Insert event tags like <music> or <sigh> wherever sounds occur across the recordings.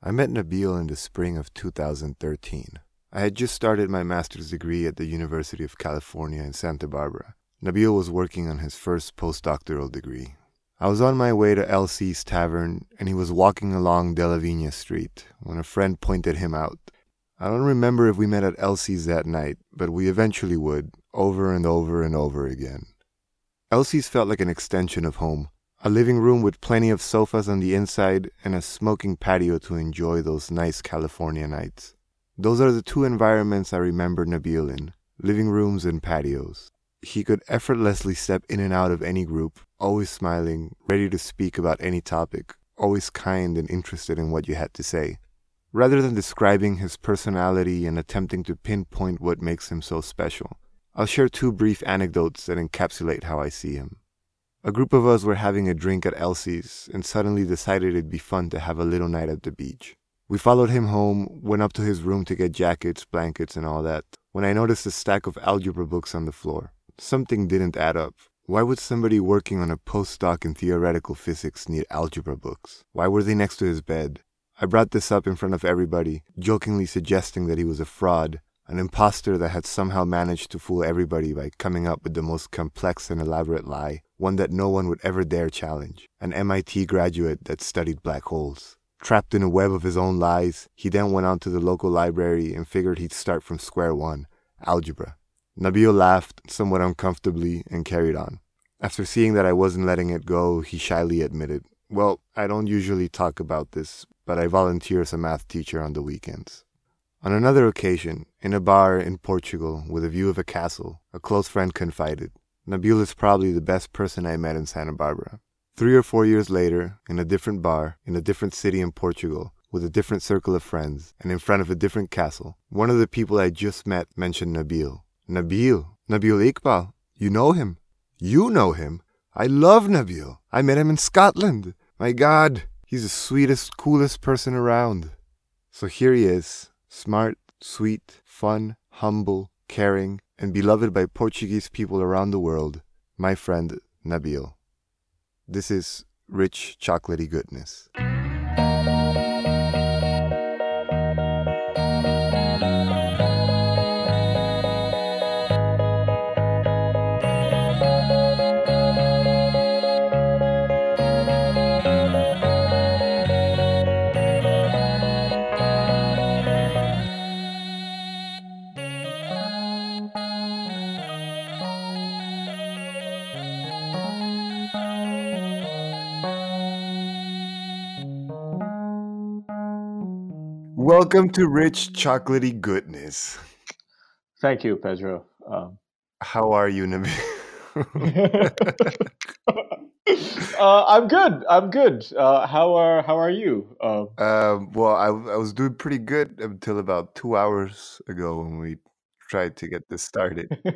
I met Nabil in the spring of 2013. I had just started my master's degree at the University of California in Santa Barbara. Nabil was working on his first postdoctoral degree. I was on my way to Elsie's Tavern, and he was walking along Della Street when a friend pointed him out. I don't remember if we met at Elsie's that night, but we eventually would, over and over and over again. Elsie's felt like an extension of home a living room with plenty of sofas on the inside, and a smoking patio to enjoy those nice California nights. Those are the two environments I remember Nabil in living rooms and patios. He could effortlessly step in and out of any group, always smiling, ready to speak about any topic, always kind and interested in what you had to say. Rather than describing his personality and attempting to pinpoint what makes him so special, I'll share two brief anecdotes that encapsulate how I see him. A group of us were having a drink at Elsie's and suddenly decided it'd be fun to have a little night at the beach. We followed him home, went up to his room to get jackets, blankets, and all that, when I noticed a stack of algebra books on the floor. Something didn't add up. Why would somebody working on a postdoc in theoretical physics need algebra books? Why were they next to his bed? I brought this up in front of everybody, jokingly suggesting that he was a fraud, an impostor that had somehow managed to fool everybody by coming up with the most complex and elaborate lie, one that no one would ever dare challenge, an MIT graduate that studied black holes. Trapped in a web of his own lies, he then went on to the local library and figured he'd start from square one algebra. Nabil laughed somewhat uncomfortably and carried on. After seeing that I wasn't letting it go, he shyly admitted, Well, I don't usually talk about this, but I volunteer as a math teacher on the weekends. On another occasion, in a bar in Portugal with a view of a castle, a close friend confided, Nabil is probably the best person I met in Santa Barbara. Three or four years later, in a different bar, in a different city in Portugal, with a different circle of friends, and in front of a different castle, one of the people I just met mentioned Nabil. Nabil, Nabil Iqbal, you know him. You know him. I love Nabil. I met him in Scotland. My God, he's the sweetest, coolest person around. So here he is, smart, sweet, fun, humble, caring, and beloved by Portuguese people around the world, my friend Nabil. This is rich, chocolatey goodness. Welcome to Rich Chocolatey Goodness. Thank you, Pedro. Um, How are you, Nabil? <laughs> uh, I'm good. I'm good. Uh, how are How are you? Um, um, well, I, I was doing pretty good until about two hours ago when we tried to get this started. <laughs>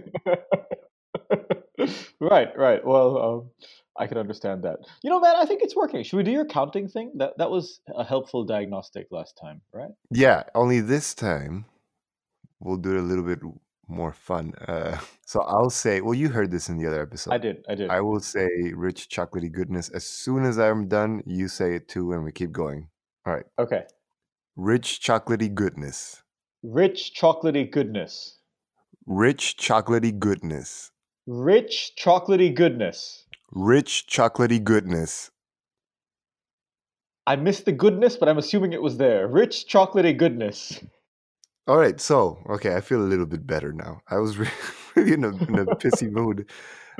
right, right. Well, um, I can understand that. You know, man, I think it's working. Should we do your counting thing? That that was a helpful diagnostic last time, right? Yeah, only this time we'll do it a little bit more fun. Uh, <laughs> so I'll say, well, you heard this in the other episode. I did. I did. I will say rich chocolatey goodness. As soon as I'm done, you say it too, and we keep going. All right. Okay. Rich chocolatey goodness. Rich chocolatey goodness. Rich chocolatey goodness. Rich chocolatey goodness rich chocolatey goodness. I missed the goodness, but I'm assuming it was there. Rich chocolatey goodness. All right, so okay, I feel a little bit better now. I was <laughs> really in a, in a pissy mood.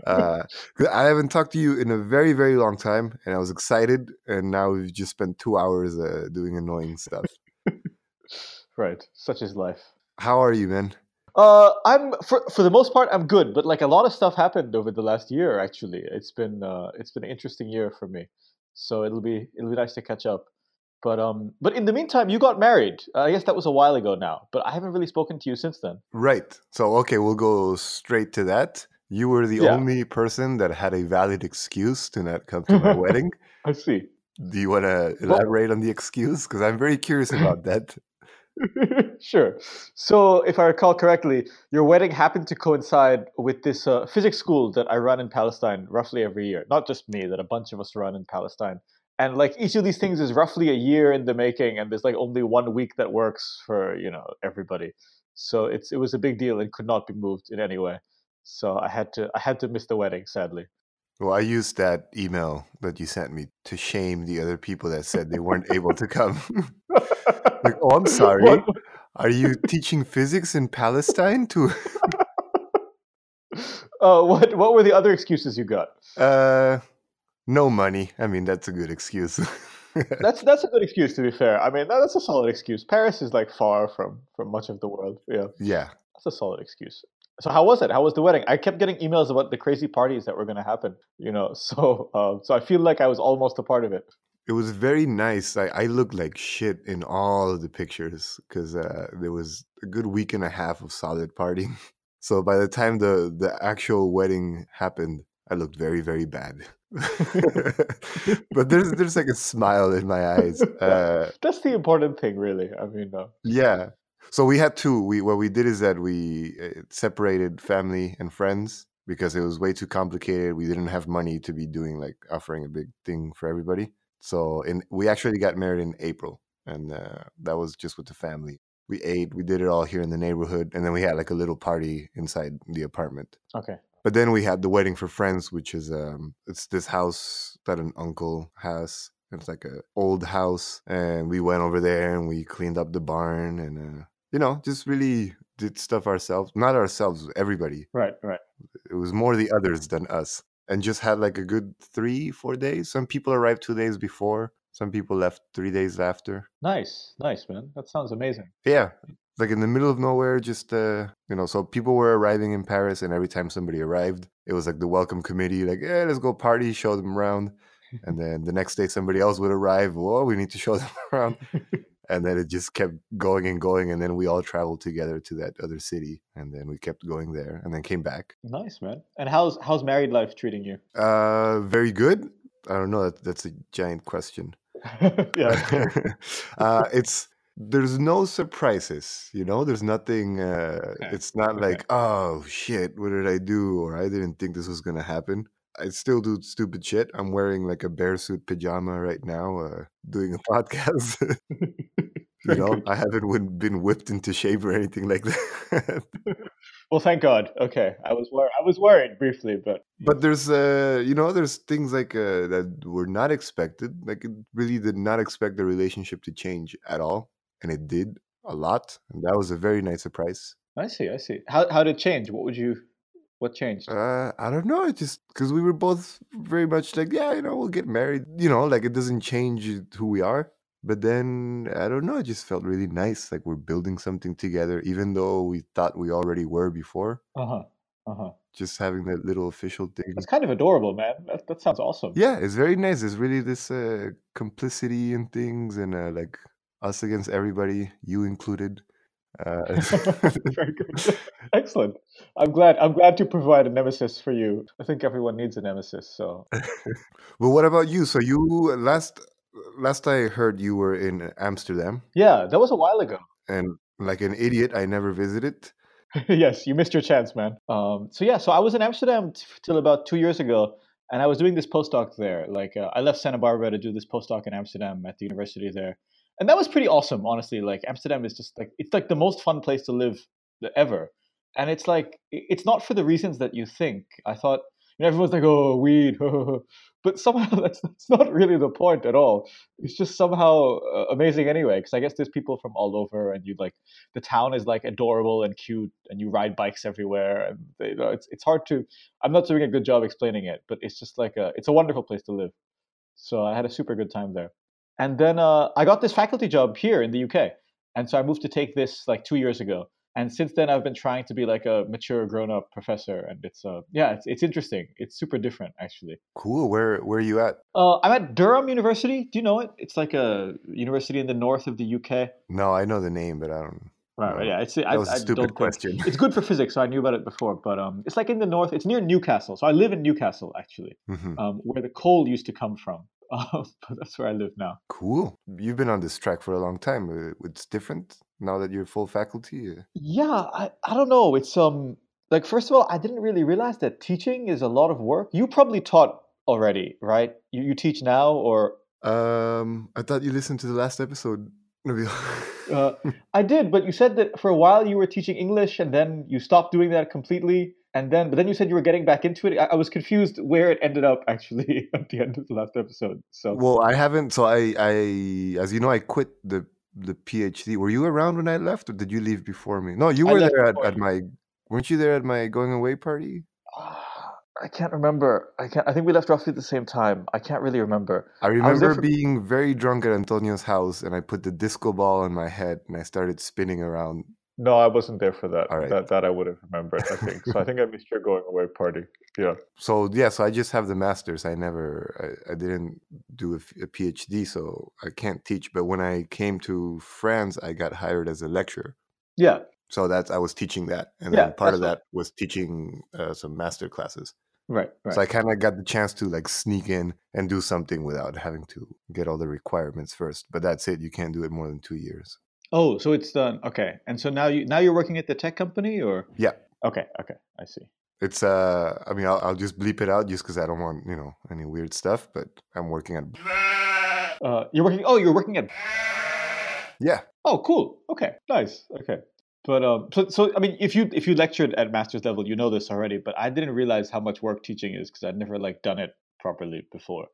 Uh, I haven't talked to you in a very, very long time, and I was excited. And now we've just spent two hours uh, doing annoying stuff. <laughs> right, such is life. How are you, man? Uh, I'm for for the most part I'm good, but like a lot of stuff happened over the last year. Actually, it's been uh, it's been an interesting year for me, so it'll be it'll be nice to catch up. But um, but in the meantime, you got married. Uh, I guess that was a while ago now, but I haven't really spoken to you since then. Right. So okay, we'll go straight to that. You were the yeah. only person that had a valid excuse to not come to my <laughs> wedding. I see. Do you want to elaborate well, on the excuse? Because I'm very curious about that. <laughs> sure. So, if I recall correctly, your wedding happened to coincide with this uh, physics school that I run in Palestine roughly every year. Not just me, that a bunch of us run in Palestine. and like each of these things is roughly a year in the making, and there's like only one week that works for you know everybody. So it's it was a big deal and could not be moved in any way. So I had to I had to miss the wedding, sadly. Well, I used that email that you sent me to shame the other people that said they weren't able to come. <laughs> like, oh, I'm <laughs> sorry. What- Are you teaching physics in Palestine to <laughs> uh, what what were the other excuses you got? uh no money? I mean, that's a good excuse. That's that's a good excuse to be fair. I mean, that- that's a solid excuse. Paris is like far from from much of the world. Yeah, yeah. that's a solid excuse. So how was it? How was the wedding? I kept getting emails about the crazy parties that were going to happen. You know, <laughs> so uh, so I feel like I was almost a part of it. It was very nice. I, I looked like shit in all of the pictures because uh, there was a good week and a half of solid partying. <laughs> So by the time the, the actual wedding happened, I looked very, very bad. <laughs> but there's there's like a smile in my eyes. Uh, That's the important thing, really. I mean, uh, yeah. So we had two. We what we did is that we uh, separated family and friends because it was way too complicated. We didn't have money to be doing like offering a big thing for everybody. So in we actually got married in April, and uh, that was just with the family. We ate. We did it all here in the neighborhood, and then we had like a little party inside the apartment. okay. But then we had the wedding for friends, which is um, it's this house that an uncle has. It's like a old house, and we went over there and we cleaned up the barn, and uh, you know, just really did stuff ourselves. Not ourselves, everybody. Right, right. It was more the others than us, and just had like a good three, four days. Some people arrived two days before. Some people left three days after. Nice, nice, man. That sounds amazing. Yeah, like in the middle of nowhere, just uh, you know. So people were arriving in Paris, and every time somebody arrived, it was like the welcome committee, like, "Yeah, let's go party, show them around." And then the next day, somebody else would arrive. Well, we need to show <laughs> them around, <laughs> and then it just kept going and going. And then we all traveled together to that other city, and then we kept going there, and then came back. Nice, man. And how's how's married life treating you? Uh, very good. I don't know. That, that's a giant question. <laughs> yeah. <laughs> uh, it's there's no surprises you know there's nothing uh Okay, it's not okay. like oh shit what did i do or i didn't think this was gonna happen i still do stupid shit i'm wearing like a bear suit pajama right now uh doing a <laughs> podcast <laughs> you know i haven't been whipped into shape or anything like that <laughs> well, thank God. Okay, I was wor- I was worried briefly, but but there's uh you know there's things like uh that were not expected like it really did not expect the relationship to change at all and it did a lot and that was a very nice surprise I see, I see. How how did it change? What would you? What changed? uh i don't know it just because we were both very much like yeah you know we'll get married you know like it doesn't change who we are but then i don't know it just felt really nice like we're building something together even though we thought we already were before Uh huh. Uh huh. just having that little official thing That's kind of adorable, man. That that sounds awesome. Yeah, it's very nice. There's really this uh, complicity in things, and uh, like us against everybody, you included. Uh, <laughs> Very good. <laughs> Excellent. I'm glad. I'm glad to provide a nemesis for you. I think everyone needs a nemesis. So <laughs> well, what about you? So you last last I heard you were in Amsterdam, yeah, that was a while ago. and like an idiot, I never visited. yes, you missed your chance, man. Um, so yeah, so I was in Amsterdam t- till about two years ago, and I was doing this postdoc there. Like uh, I left Santa Barbara to do this postdoc in Amsterdam at the university there, and that was pretty awesome, honestly. Like Amsterdam is just like it's like the most fun place to live ever, and it's like it's not for the reasons that you think. I thought you know everyone's like oh weed, <laughs> but somehow <laughs> that's that's not really the point at all. It's just somehow uh, amazing anyway, because I guess there's people from all over, and you like the town is like adorable and cute and you ride bikes everywhere and you know it's it's hard to I'm not doing a good job explaining it but it's just like a it's a wonderful place to live so I had a super good time there and then uh, I got this faculty job here in the UK and so I moved to take this like 2 years ago and since then I've been trying to be like a mature grown up professor and it's uh yeah it's it's interesting it's super different actually Cool. Where where are you at? uh, I'm at Durham University do you know it it's like a university in the north of the UK No, I know the name, but I don't. Right, right. Yeah, it's. That I, was a I stupid don't think- question. It's good for physics, so I knew about it before. But um, it's like in the north. It's near Newcastle, so I live in Newcastle actually, Mhm. um, where the coal used to come from. <laughs> But that's where I live now. Cool. You've been on this track for a long time. Uh, It's different now that you're full faculty. uh, Yeah, I, I don't know. It's um like first of all, I didn't really realize that teaching is a lot of work. You probably taught already, right? You you teach now, or Um, I thought you listened to the last episode, <laughs> Nabil. Uh, <laughs> I did, but you said that for a while you were teaching English, and then you stopped doing that completely. And then, but then you said you were getting back into it. I, I was confused where it ended up actually <laughs> at the end of the last episode. So, well, I haven't. So I, I, as you know, I quit the the PhD. Were you around when I left, or did you leave before me? No, you were there at, at, my weren't you there at my going away party? Ah, I can't remember. I can't. I think we left roughly at the same time. I can't really remember. I I remember for. being very drunk at Antonio's house, and I put the disco ball on my head, and I started spinning around. No, I wasn't there for that. Right. That that I would have remembered. I <laughs> think so. I think I missed your going away party. Yeah. So yeah, so I just have the masters. I never, I, I didn't do a PhD, so I can't teach. But when I came to France, I got hired as a lecturer. Yeah. So that's I was teaching that, and Yeah. then part of that was teaching uh, some master classes. Right. Right. So I kind of got the chance to like sneak in and do something without having to get all the requirements first. But that's it. You can't do it more than two years. Oh, so it's done. Okay. And so now you now you're working at the tech company, or Yeah. okay, okay, I see. It's uh, I mean, I'll, I'll just bleep it out just because I don't want you know any weird stuff. But I'm working at Uh, you're working. Oh, you're working at. yeah. Oh, cool. Okay, nice. Okay, but um, so so I mean, if you if you lectured at master's level, you know this already. But I didn't realize how much work teaching is because I'd never like done it properly before,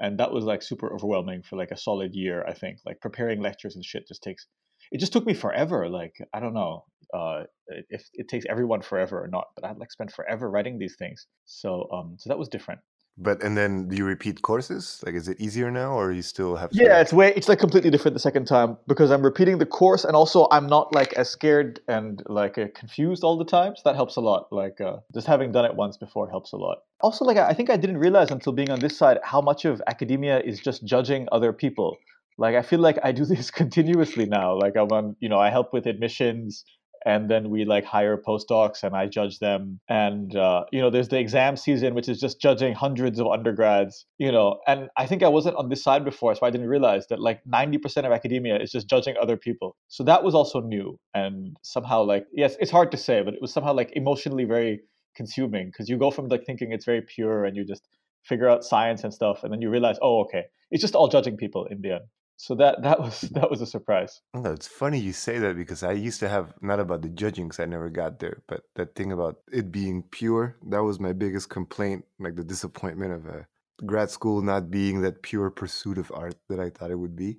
and that was like super overwhelming for like a solid year. I think like preparing lectures and shit just takes. It just took me forever. Like I don't know uh, if it takes everyone forever or not, but I'd like spent forever writing these things. So um, so that was different. But and then do you repeat courses? Like, is it easier now, or you still have? To... Yeah, it's way it's like completely different the second time because I'm repeating the course and also I'm not like as scared and like uh, confused all the time. So that helps a lot. Like uh, just having done it once before helps a lot. Also, like I I think I didn't realize until being on this side how much of academia is just judging other people. Like I feel like I do <laughs> this continuously now. Like I'm on, you know, I help with admissions and then we like hire postdocs and I judge them. And uh, you know, there's the exam season, which is just judging hundreds of undergrads. You know, and I think I wasn't on this side before, so I didn't realize that like 90% of academia is just judging other people. So that was also new and somehow like yes, it's hard to say, but it was somehow like emotionally very consuming because you go from like thinking it's very pure and you just figure out science and stuff, and then you realize, oh, okay, it's just all judging people in the end. So that <laughs> that was that was a surprise. Oh, it's funny you say that because I used to have not about the judging because I never got there, but that thing about it being pure. That was my biggest complaint, like the disappointment of a grad school not being that pure pursuit of art that I thought it would be.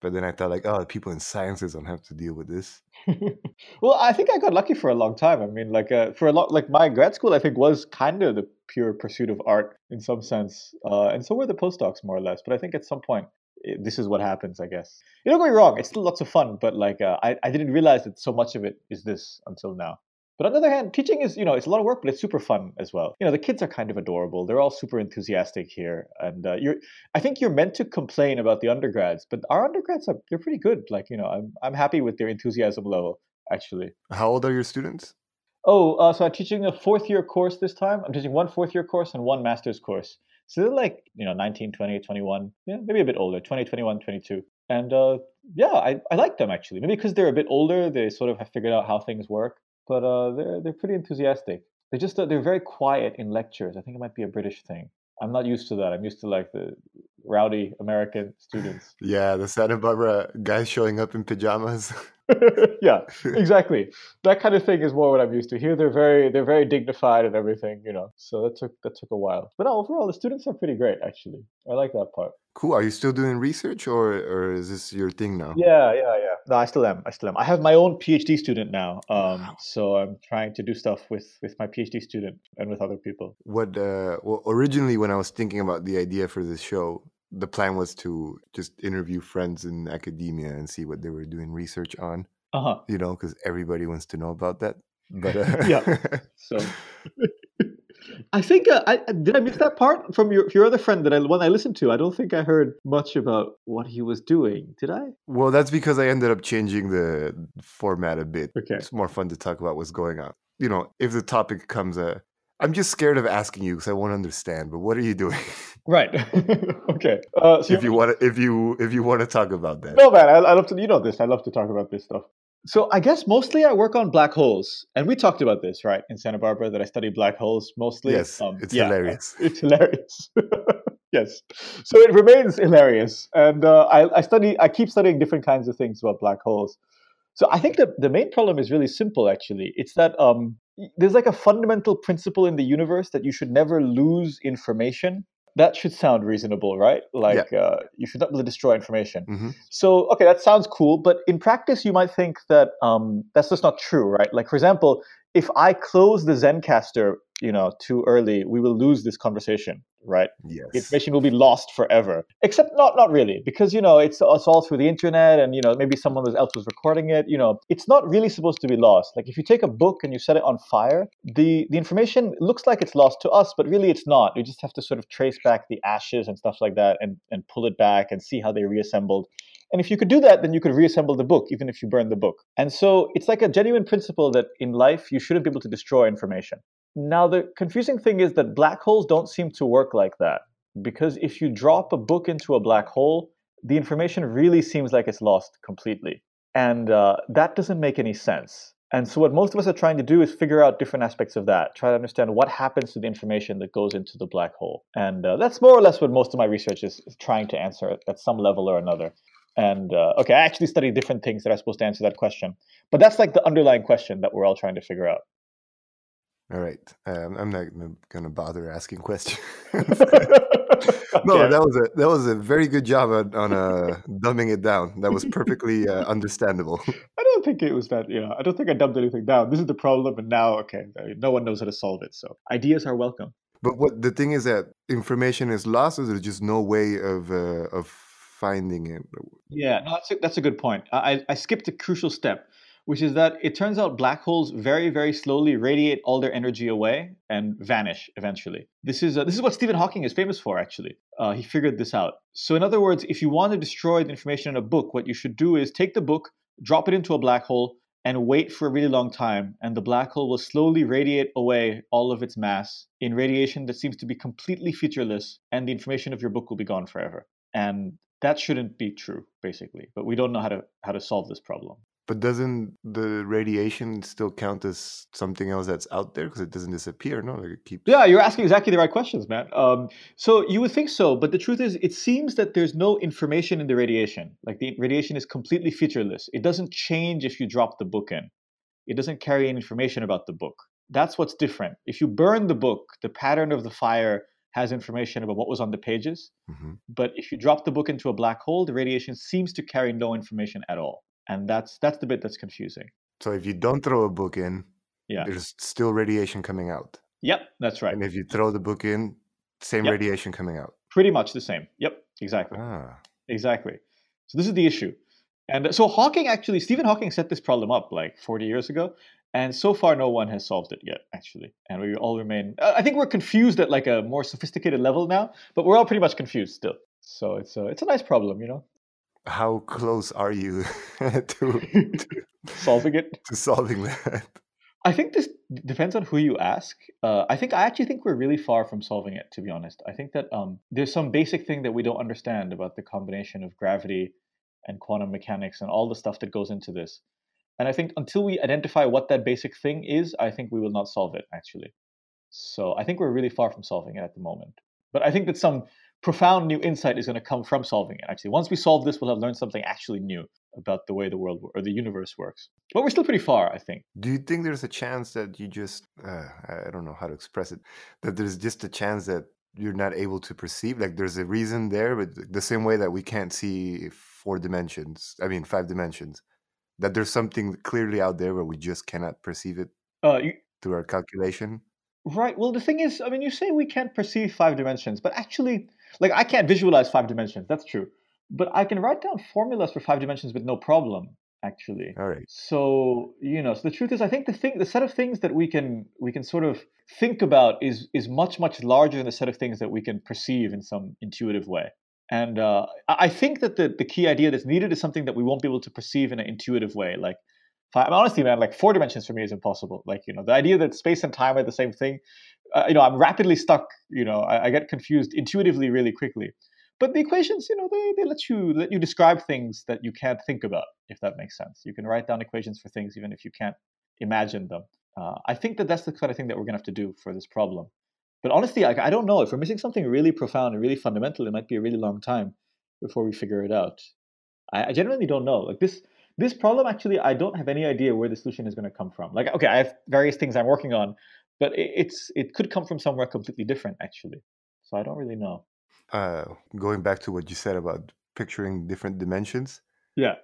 But then I thought, like, oh, people in sciences don't have to deal with this. <laughs> well, I think I got lucky for a long time. I mean, like uh, for a lot, like my grad school, I think was kind of the pure pursuit of art in some sense, uh, and so were the postdocs more or less. But I think at some point, this is what happens. I guess you don't get me wrong; it's still lots of fun, but like uh, I, I didn't realize that so much of it is this until now. But on the other hand, teaching is, you know, it's a lot of work, but it's super fun as well. You know, the kids are kind of adorable. They're all super enthusiastic here, and uh, you're. I think you're meant to complain about the undergrads, but our undergrads are they're pretty good. Like, you know, I'm I'm happy with their enthusiasm level actually. How old are your students? Oh, uh, so I'm teaching a fourth year course this time. I'm teaching one fourth year course and one master's course. So they're like, you know, 19, 20, 21, yeah, maybe a bit older, 20, 21, 22. And uh, yeah, I, I like them actually. Maybe because they're a bit older, they sort of have figured out how things work. But uh, they're, they're pretty enthusiastic. They're just, uh, they're very quiet in lectures. I think it might be a British thing. I'm not used to that. I'm used to like the rowdy American students. <laughs> Yeah, the Santa Barbara guys showing up in pajamas. <laughs> <laughs> yeah, <laughs> exactly. That kind of thing is more what I'm used to. Here, they're very they're very dignified and everything, you know. So that took that took a while. But overall, the students are pretty great. Actually, I like that part. Cool. Are you still doing research, or or is this your thing now? Yeah, yeah, yeah. No, I still am. I still am. I have my own PhD student now. Um, so I'm trying to do stuff with with my PhD student and with other people. What? Uh, well, originally, when I was thinking about the idea for this show, the plan was to just interview friends in academia and see what they were doing research on. Uh huh. You know, because everybody wants to know about that. But <laughs> uh, Yeah. <laughs> So. <laughs> I think uh, I did I miss that part from your your other friend that I one I listened to. I don't think I heard much about what he was doing. Did I? well, that's because I ended up changing the format a bit. Okay. It's more fun to talk about what's going on. You know, if the topic comes, uh, I'm just scared of asking you because I won't understand. But what are you doing? Right. <laughs> okay. Uh, so if you want to, if you if you want to talk about that. no, man, I, I love to. You know this. I love to talk about this stuff. So I guess mostly I work on black holes, and we talked about this, right, in Santa Barbara that I study black holes mostly. Yes, um, it's yeah, <laughs> hilarious. It's hilarious. <laughs> yes, so it remains hilarious, and uh, I, I study. I keep studying different kinds of things about black holes. So I think the the main problem is really simple. Actually, it's that um, there's like a fundamental principle in the universe that you should never lose information that should sound reasonable, right? Like yeah. uh, you should not really destroy information. Mm-hmm. So, okay, that sounds cool, but in practice, you might think that um, that's just not true, right? Like, for example, if I close the Zencastr, you know, too early, we will lose this conversation right? Yes. Information will be lost forever. Except not not really, because you know it's it's all through the internet, and you know maybe someone else was recording it. You know, it's not really supposed to be lost. Like if you take a book and you set it on fire, the the information looks like it's lost to us, but really it's not. You just have to sort of trace back the ashes and stuff like that, and and pull it back and see how they reassembled. And if you could do that, then you could reassemble the book, even if you burn the book. And so it's like a genuine principle that in life you shouldn't be able to destroy information. Now, the confusing thing is that black holes don't seem to work like that. Because if you drop a book into a black hole, the information really seems like it's lost completely. And uh, that doesn't make any sense. And so, what most of us are trying to do is figure out different aspects of that, try to understand what happens to the information that goes into the black hole. And uh, that's more or less what most of my research is, is trying to answer at some level or another. And uh, okay, I actually study different things that are supposed to answer that question. But that's like the underlying question that we're all trying to figure out. All right. Um, I'm not going to bother asking questions. <laughs> <laughs> no, that was a that was a very good job on, on uh, dumbing it down. That was perfectly uh, <laughs> understandable. I don't think it was that. You know, I don't think I dumbed anything down. This is the problem, and now okay, no one knows how to solve it. So ideas are welcome. But what the thing is that information is lost, or there's just no way of uh, of finding it. Yeah, no, that's a, that's a good point. I I skipped a crucial step which is that it turns out black holes very, very slowly radiate all their energy away and vanish eventually. This is uh, this is what Stephen Hawking is famous for. Actually, uh, he figured this out. So, in other words, if you want to destroy the information in a book, what you should do is take the book, drop it into a black hole, and wait for a really long time, and the black hole will slowly radiate away all of its mass in radiation that seems to be completely featureless, and the information of your book will be gone forever. And that shouldn't be true, basically. But we don't know how to how to solve this problem. But doesn't the radiation still count as something else that's out there because it doesn't disappear? No, like it keeps. Yeah, you're asking exactly the right questions, man. Um, so you would think so, but the truth is, it seems that there's no information in the radiation. Like the radiation is completely featureless. It doesn't change if you drop the book in. It doesn't carry any information about the book. That's what's different. If you burn the book, the pattern of the fire has information about what was on the pages. Mm-hmm. But if you drop the book into a black hole, the radiation seems to carry no information at all and that's that's the bit that's confusing. So if you don't throw a book in, yeah, there's still radiation coming out. Yep, that's right. And if you throw the book in, same yep. radiation coming out. Pretty much the same. Yep, exactly. Ah. Exactly. So this is the issue. And uh, so Hawking actually, Stephen Hawking set this problem up like 40 years ago, and so far no one has solved it yet, actually. And we all remain. Uh, I think we're confused at like a more sophisticated level now, but we're all pretty much confused still. So it's a it's a nice problem, you know how close are you <laughs> to, to <laughs> solving it? To solving that. I think this depends on who you ask. Uh, I think I actually think we're really far from solving it. To be honest, I think that um, there's some basic thing that we don't understand about the combination of gravity and quantum mechanics and all the stuff that goes into this. And I think until we identify what that basic thing is, I think we will not solve it actually. So I think we're really far from solving it at the moment. But I think that some profound new insight is going to come from solving it. Actually, once we solve this, we'll have learned something actually new about the way the world or the universe works. But we're still pretty far, I think. Do you think there's a chance that you just uh, I don't know how to express it that there's just a chance that you're not able to perceive like there's a reason there but the same way that we can't see four dimensions i mean five dimensions that there's something clearly out there where we just cannot perceive it uh, you, through our calculation right well the thing is i mean you say we can't perceive five dimensions but actually like I can't visualize five dimensions. That's true, but I can write down formulas for five dimensions with no problem. Actually, all right. So you know, so the truth is, I think the thing, the set of things that we can we can sort of think about is is much much larger than the set of things that we can perceive in some intuitive way. And uh, I think that the the key idea that's needed is something that we won't be able to perceive in an intuitive way. Like, five, honestly, man, like four dimensions for me is impossible. Like, you know, the idea that space and time are the same thing uh, you know, I'm rapidly stuck. You know, I, I, get confused intuitively really quickly. but the equations, you know, they, they let you let you describe things that you can't think about, if that makes sense. You can write down equations for things even if you can't imagine them. Uh, I think that that's the kind of thing that we're gonna have to do for this problem. But honestly, I, I don't know if we're missing something really profound and really fundamental. It might be a really long time before we figure it out. I, I genuinely don't know. Like this this problem, actually, I don't have any idea where the solution is going to come from. Like, okay, I have various things I'm working on, but it, it's it could come from somewhere completely different, actually. So I don't really know. Uh, going back to what you said about picturing different dimensions, Yeah.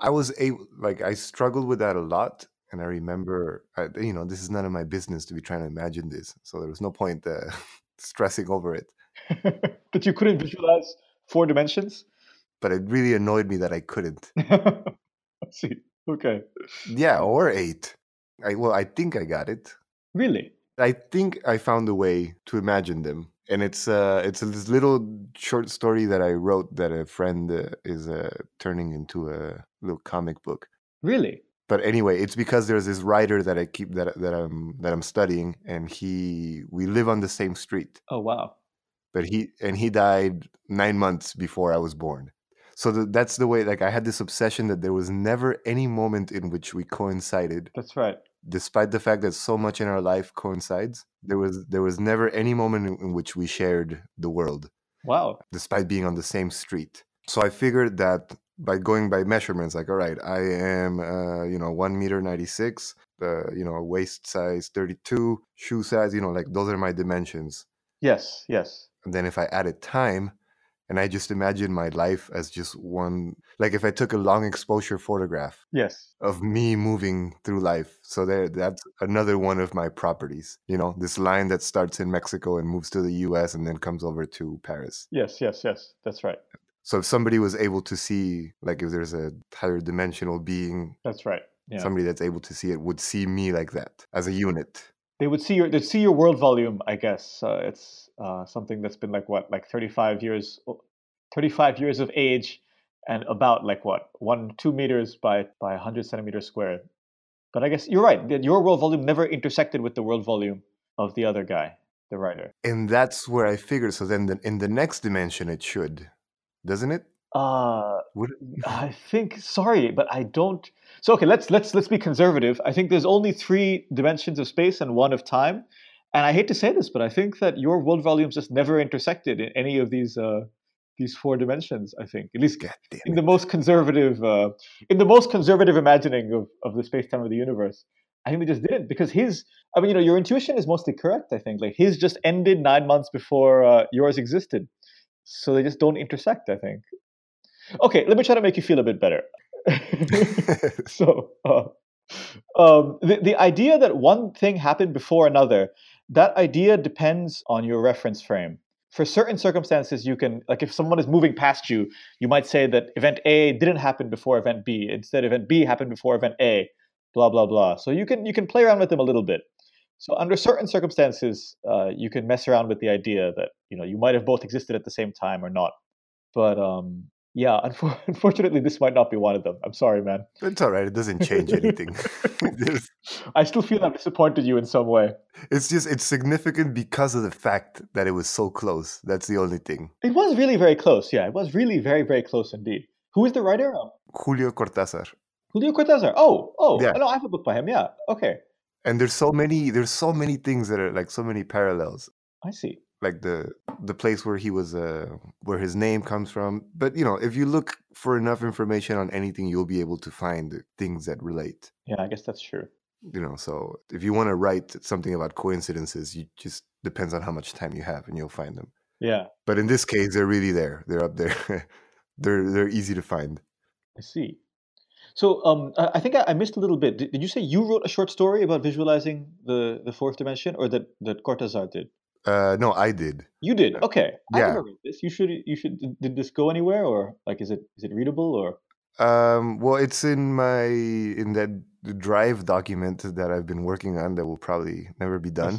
I was able, like, I struggled with that a lot. And I remember, I, you know, this is none of my business to be trying to imagine this. So there was no point uh, <laughs> stressing over it. <laughs> but you couldn't visualize four dimensions. But it really annoyed me that I couldn't. <laughs> I see. Okay. Yeah, or eight. I, well, I think I got it. Really? I think I found a way to imagine them. And it's uh it's a, this little short story that I wrote that a friend uh, is uh, turning into a little comic book. Really? But anyway, it's because there's this writer that I keep that that I'm that I'm studying, and he we live on the same street. Oh wow. But he and he died nine months before I was born. So the, that's the way. Like I had this obsession that there was never any moment in which we coincided, That's right. Despite the fact that so much in our life coincides. There was there was never any moment in, which we shared the world, Wow. despite being on the same street. So I figured that by going by measurements, like all right, I am uh, you know one meter ninety six, uh, you know waist size thirty two, shoe size, you know like those are my dimensions. Yes. Yes. And then if I added time, and I just imagine my life as just one, like if I took a long exposure photograph Yes. of me moving through life. So there, that's another one of my properties. You know, this line that starts in Mexico and moves to the U.S. and then comes over to Paris. Yes. Yes. Yes. That's right. So if somebody was able to see, like if there's a higher dimensional being, That's right. Yeah. somebody that's able to see it would see me like that as a unit. they would see your they'd see your world volume i guess uh, it's uh, something that's been like what like 35 years 35 years of age and about like what one two meters by by 100 centimeters squared but i guess you're right that your world volume never intersected with the world volume of the other guy the writer And that's where I figured. So then the, in the next dimension, it should, doesn't it? uh Would it? <laughs> I think sorry, but I don't. So okay, let's let's let's be conservative. I think there's only three dimensions of space and one of time, and I hate to say this, but I think that your world volumes just never intersected in any of these uh, these four dimensions. I think at least in the most conservative uh, in the most conservative imagining of of the space time of the universe. I think they just didn't because his. I mean, you know, your intuition is mostly correct. I think like his just ended nine months before uh, yours existed, so they just don't intersect. I think. Okay, let me try to make you feel a bit better. <laughs> <laughs> so, uh, um, the the idea that one thing happened before another, that idea depends on your reference frame. For certain circumstances, you can like if someone is moving past you, you might say that event A didn't happen before event B. Instead, event B happened before event A. Blah blah blah. So you can you can play around with them a little bit. So under certain circumstances, uh, you can mess around with the idea that you know you might have both existed at the same time or not. But um, yeah, unfor- <laughs> unfortunately, this might not be one of them. I'm sorry, man. It's all right. It doesn't change anything. <laughs> <laughs> I still feel I've disappointed you in some way. it's just it's significant because of the fact that it was so close. That's the only thing. It was really very close. Yeah, it was really very very close indeed. Who is the writer? Julio Cortázar. Julio Cortázar. Oh, oh, Yeah. no, I have a book by him. Yeah, okay, And there's so many there's so many things that are like so many parallels. I see. Like the the place where he was uh where his name comes from. But you know, if you look for enough information on anything, you'll be able to find things that relate. Yeah, I guess that's true. You know, so if you want to write something about coincidences, you just depends on how much time you have and you'll find them. Yeah, But in this case, they're really there. They're up there. <laughs> they're they're easy to find. I see. So, um, I think I, missed a little bit. Did, did you say you wrote a short story about visualizing the the fourth dimension, or that that Cortázar did? Uh, no, I did. You did. Okay, I yeah. never read this. You should. You should. did- Did this go anywhere, or like, is it is it readable, or? Um, well, it's in my in that Drive document that I've been working on that will probably never be done,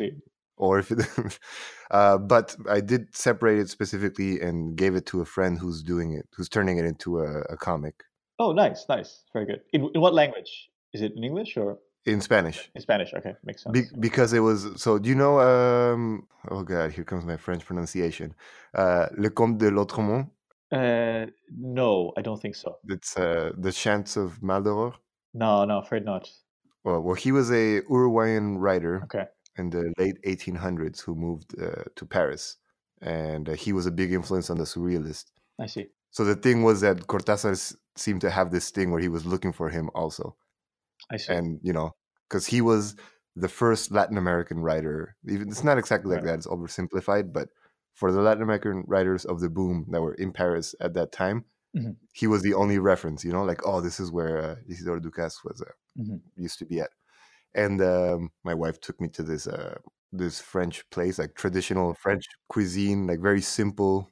or if it. <laughs> uh, but I did separate it specifically and gave it to a friend who's doing it, who's turning it into a, a comic Oh, nice, nice, very good. In in what language? Is it in English or in Spanish. in Spanish? Okay, makes sense. Be- because it was so. Do you know? Um, oh God, here comes my French pronunciation. Uh, Le Comte de Lautréamont. Uh, no, I don't think so. It's uh, the Chants of Maldoror. No, no, afraid not. Well, well, he was a Uruguayan writer Okay. in the late 1800s who moved uh, to Paris, and uh, he was a big influence on the Surrealists. I see. So the thing was that Cortázar seemed to have this thing where he was looking for him also, I see. and you know, because he was the first Latin American writer. Even it's not exactly like Right. that; it's oversimplified, but for the Latin American writers of the boom that were in Paris at that time, Mhm. he was the only reference. You know, like oh, this is where uh, Isidore Ducasse was uh, Mhm. used to be at. And um, my wife took me to this uh, this French place, like traditional French cuisine, like very simple,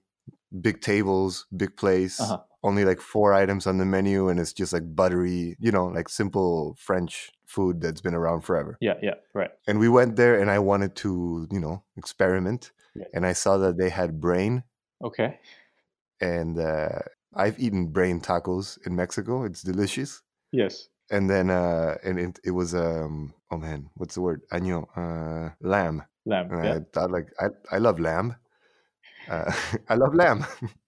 big tables, big place, Uh-huh. Only like four items on the menu, and it's just like buttery, you know, like simple French food that's been around forever. Yeah, yeah, right. And we went there, and I wanted to, you know, experiment, Yes. and I saw that they had brain, Okay. and uh, I've eaten brain tacos in Mexico. It's delicious. Yes. and then uh and it, it was um oh man what's the word agneau uh lamb Lamb. Yeah. i thought like i i love lamb uh <laughs> i love lamb <laughs>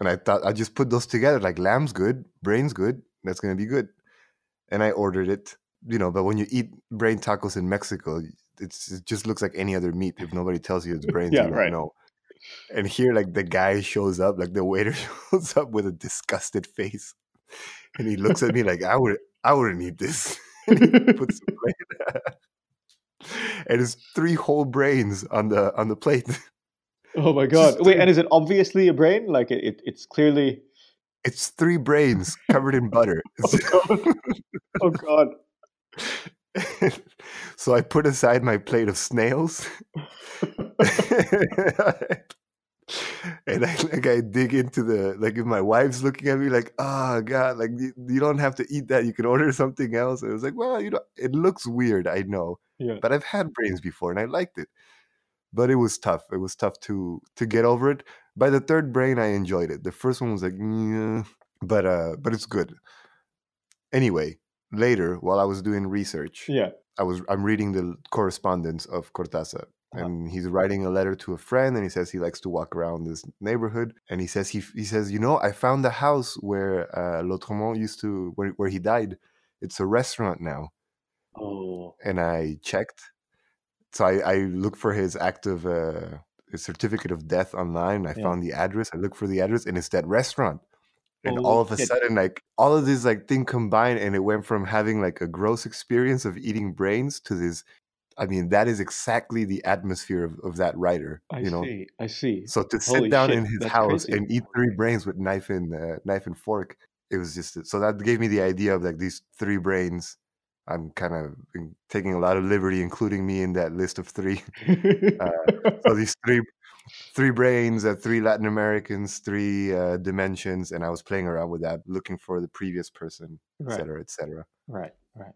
and i thought i just put those together like lamb's good brain's good that's gonna be good. And i ordered it you know but when you eat brain tacos in mexico it's it just looks like any other meat. If nobody tells you it's brains Yeah, you don't right. know. And here like the guy shows up like the waiter <laughs> shows up with a disgusted face. And he looks at me like i would i wouldn't eat this. <laughs> And he puts <laughs> and it's three whole brains on the on the plate oh my Just god. Wait, three- and is it obviously a brain? Like it, it it's clearly. it's three brains covered in butter <laughs> Oh god. oh god. <laughs> so i put aside my plate of snails <laughs> and I like I dig into the like if my wife's looking at me like oh god like you, you don't have to eat that you can order something else and it was like well you know it looks weird I know Yeah. but I've had brains before and I liked it but it was tough it was tough to to get over it by the third brain I enjoyed it the first one was like but uh but it's good anyway later while I was doing research Yeah. I was I'm reading the correspondence of Cortázar, Uh-huh. and he's writing a letter to a friend, and he says he likes to walk around this neighborhood, and he says he he says you know I found the house where uh, Lautréamont used to where where he died. It's a restaurant now, Oh. and I checked. So I I looked for his active uh, his certificate of death online. I Yeah. found the address. I look for the address, and it's that restaurant. And Holy all of a shit. sudden, like all of these like thing combined, and it went from having like a gross experience of eating brains to this. I mean, that is exactly the atmosphere of, of that writer. I you know, see. I see. so to sit down shit, in his house crazy. and eat three brains with knife and uh, knife and fork, it was just so that gave me the idea of like these three brains. I'm kind of taking a lot of liberty, including me in that list of three. <laughs> <laughs> So these three three brains, uh, three Latin Americans, three uh, dimensions, and I was playing around with that, looking for the previous person, right. etc., etc. Right. Right.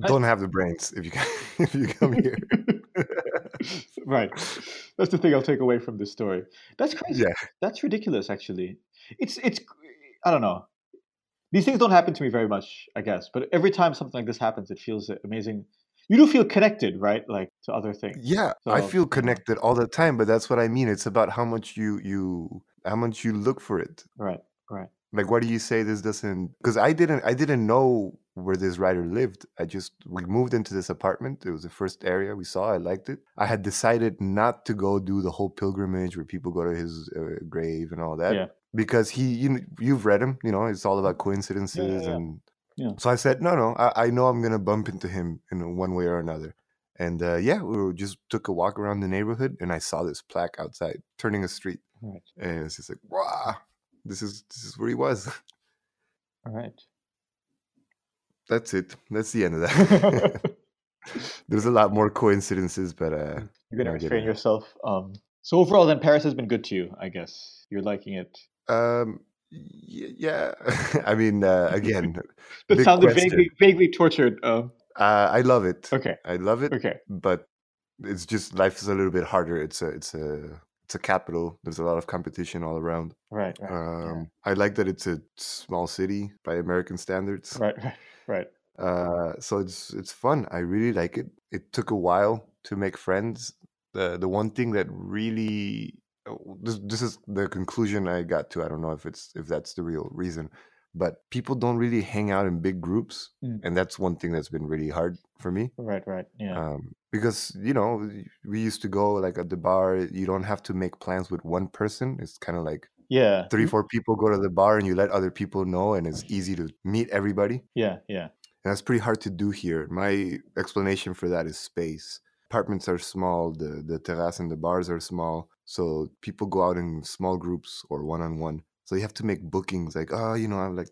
Don't have the brains if you come, <laughs> if you come here. right. That's the thing I'll take away from this story. That's crazy. yeah, That's ridiculous, actually. It's it's I don't know. These things don't happen to me very much, I guess. But every time something like this happens, it feels amazing. You do feel connected, right? Like to other things. yeah. I feel connected all the time, but that's what I mean. It's about how much you you how much you look for it. Right. Right. Like, why do you say this doesn't? Because I didn't I didn't know where this writer lived. I just we moved into this apartment. It was the first area we saw. I liked it. I had decided not to go do the whole pilgrimage where people go to his uh, grave and all that. Yeah. because he you you've read him you know it's all about coincidences yeah. and Yeah. so i said no no I, I know i'm gonna bump into him in one way or another and uh, yeah we were, just took a walk around the neighborhood and i saw this plaque outside turning a street Right. and it's just like wow this is this is where he was All <laughs> right. That's it that's the end of that <laughs> <laughs> there's a lot more coincidences but uh You're gonna restrain yourself. Um. So overall, then Paris has been good to you, I guess. You're liking it. um yeah <laughs> i mean uh, again That sounded vaguely vaguely tortured. Um. uh, i love it Okay. i love it Okay. but it's just life is a little bit harder. It's a it's a it's a capital. There's a lot of competition all around. Right. Right. Um, I like that it's a small city by American standards. Right. Right. Right. Uh, so it's it's fun. I really like it. It took a while to make friends. the the one thing that really oh, this this is the conclusion I got to. I don't know if it's if that's the real reason, but people don't really hang out in big groups, Mm. and that's one thing that's been really hard for me. Right, right. Yeah. Um, because you know we used to go like at the bar. You don't have to make plans with one person. It's kind of like yeah. three, four people go to the bar, and you let other people know, and it's easy to meet everybody. Yeah, yeah. And that's pretty hard to do here. My explanation for that is space. Apartments are small, the, the terrace and the bars are small. So people go out in small groups or one on one. So you have to make bookings like, oh, you know, I'm like,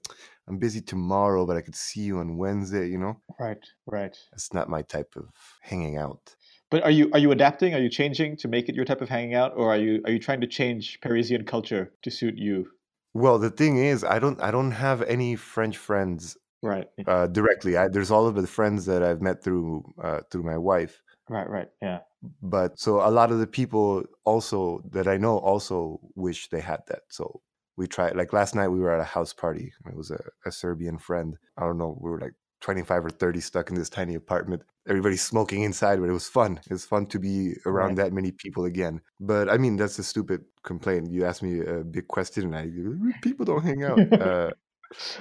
I'm busy tomorrow, but I could see you on Wednesday, you know? Right, right. It's not my type of hanging out. But are you are you adapting? Are you changing to make it your type of hanging out, or are you are you trying to change Parisian culture to suit you? Well, the thing is, I don't I don't have any French friends Right, uh, directly. I, there's all of the friends that I've met through uh, through my wife. right, right. Yeah, but so a lot of the people also that I know also wish they had that. So we tried like last night we were at a house party. It was a, a Serbian friend. I don't know, we were like 25 or 30 stuck in this tiny apartment. Everybody's smoking inside, but it was fun. It was fun to be around Right. that many people again. But I mean, that's a stupid complaint. You asked me a big question, and I people don't hang out. <laughs> Uh,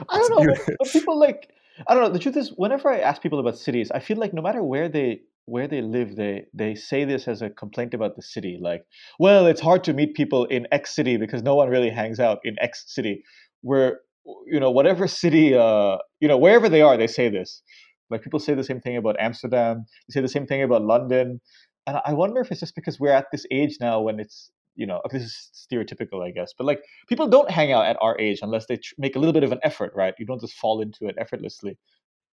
I don't <laughs> know, people like I don't know. The truth is, whenever I ask people about cities, I feel like no matter where they where they live, they they say this as a complaint about the city. Like, well, it's hard to meet people in X city because no one really hangs out in X city. Where you know whatever city, uh, you know wherever they are, they say this. Like people say the same thing about Amsterdam. They say the same thing about London. And I wonder if it's just because we're at this age now when it's you know this is stereotypical, I guess, but like people don't hang out at our age unless they tr- make a little bit of an effort, right? You don't just fall into it effortlessly.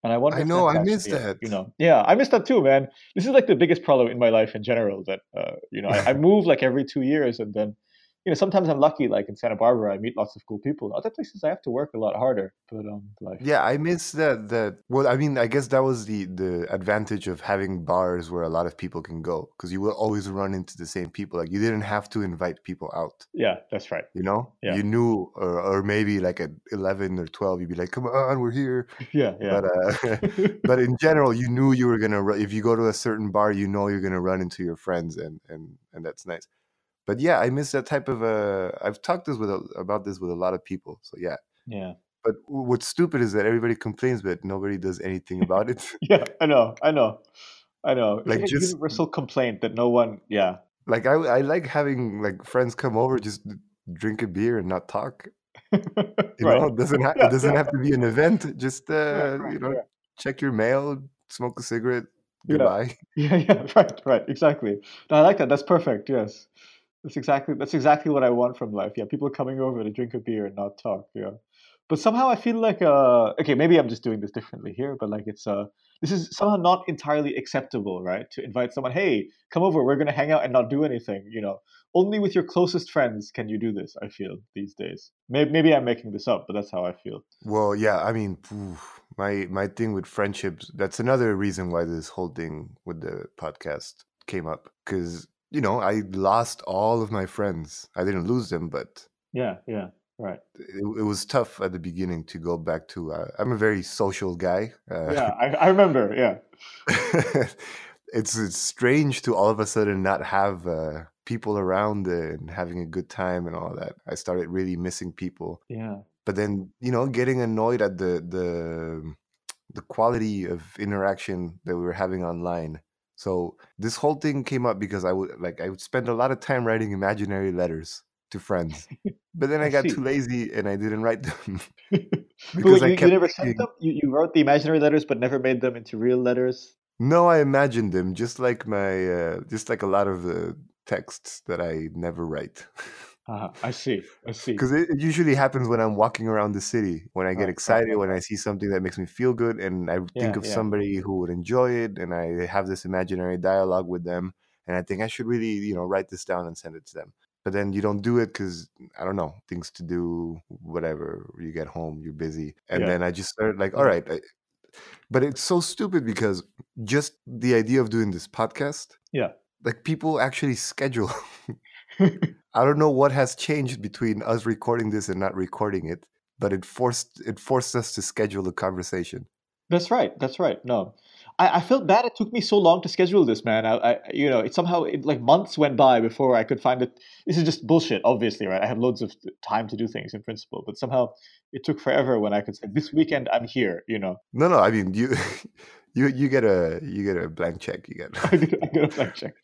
And I wonder. I know, I missed that. You know, yeah, I missed that too, man. This is like the biggest problem in my life in general. That uh, you know, I, I move like every two years, and then you know, sometimes I'm lucky, like in Santa Barbara, I meet lots of cool people. Other places, I have to work a lot harder. But um, like, Yeah, I miss that. That well, I mean, I guess that was the the advantage of having bars where a lot of people can go because you will always run into the same people. Like you didn't have to invite people out. yeah, that's right. You know, Yeah. you knew, or or maybe like at eleven or twelve, you'd be like, "Come on, we're here." <laughs> Yeah, yeah. But uh, <laughs> but in general, you knew you were gonna. If you go to a certain bar, you know you're gonna run into your friends, and and and that's nice. But yeah, I miss that type of. Uh, I've talked this with a, about this with a lot of people. So yeah. yeah, But what's stupid is that everybody complains, but nobody does anything about it. <laughs> yeah. I know, I know, I know. It's Like, a just- universal complaint that no one. Yeah, like I, I like having like friends come over, just drink a beer and not talk. <laughs> You right. know, it doesn't ha- Yeah, it doesn't yeah. have to be an event. Just uh, Right, right, you know, yeah. check your mail, smoke a cigarette, Yeah. goodbye. <laughs> Yeah, yeah, right, right, exactly. No, I like that. That's perfect. Yes, that's exactly that's exactly what I want from life. Yeah, people coming over to drink a beer and not talk. Yeah, but somehow I feel like uh, okay, maybe I'm just doing this differently here, but like it's uh, this is somehow not entirely acceptable, right? To invite someone, hey, come over, we're gonna hang out and not do anything. You know, only with your closest friends can you do this. I feel these days. Maybe maybe I'm making this up, but that's how I feel. Well, yeah, I mean, oof, my my thing with friendships. That's another reason why this whole thing with the podcast came up because you know I lost all of my friends. I didn't lose them, but Yeah, yeah, right. it, it was tough at the beginning to go back to. Uh, I'm a very social guy. Uh, Yeah, I, <laughs> I remember. Yeah, it's it's strange to all of a sudden not have uh, people around and having a good time and all that. I started really missing people, yeah, but then you know getting annoyed at the the the quality of interaction that we were having online. So this whole thing came up because I would like I would spend a lot of time writing imaginary letters to friends, but then <laughs> I, got too lazy and I didn't write them. <laughs> <laughs> Because wait, I you, you never sent them? You, you wrote the imaginary letters but never made them into real letters? No, I imagined them just like my uh, just like a lot of the texts that I never write. Uh, I see. I see. Because it, usually happens when I'm walking around the city, when I get right, excited, right, when I see something that makes me feel good, and I think of yeah. somebody who would enjoy it, and I have this imaginary dialogue with them, and I think I should really, you know, write this down and send it to them. But then you don't do it because I don't know things to do, whatever. You get home, you're busy, and Yeah. then I just started like, all right. I, but it's so stupid because just the idea of doing this podcast, Yeah. like people actually schedule. <laughs> <laughs> I don't know what has changed between us recording this and not recording it, but it forced it forced us to schedule a conversation. That's right. That's right. No, I, I felt bad. It took me so long to schedule this, man. I, I you know, it somehow it, like months went by before I could find it. This is just bullshit, obviously, right? I have loads of time to do things in principle, but somehow it took forever when I could say this weekend I'm here. You know. No, no. I mean, you, <laughs> you, you get a you get a blank check. You get. <laughs> I get, I get a blank check.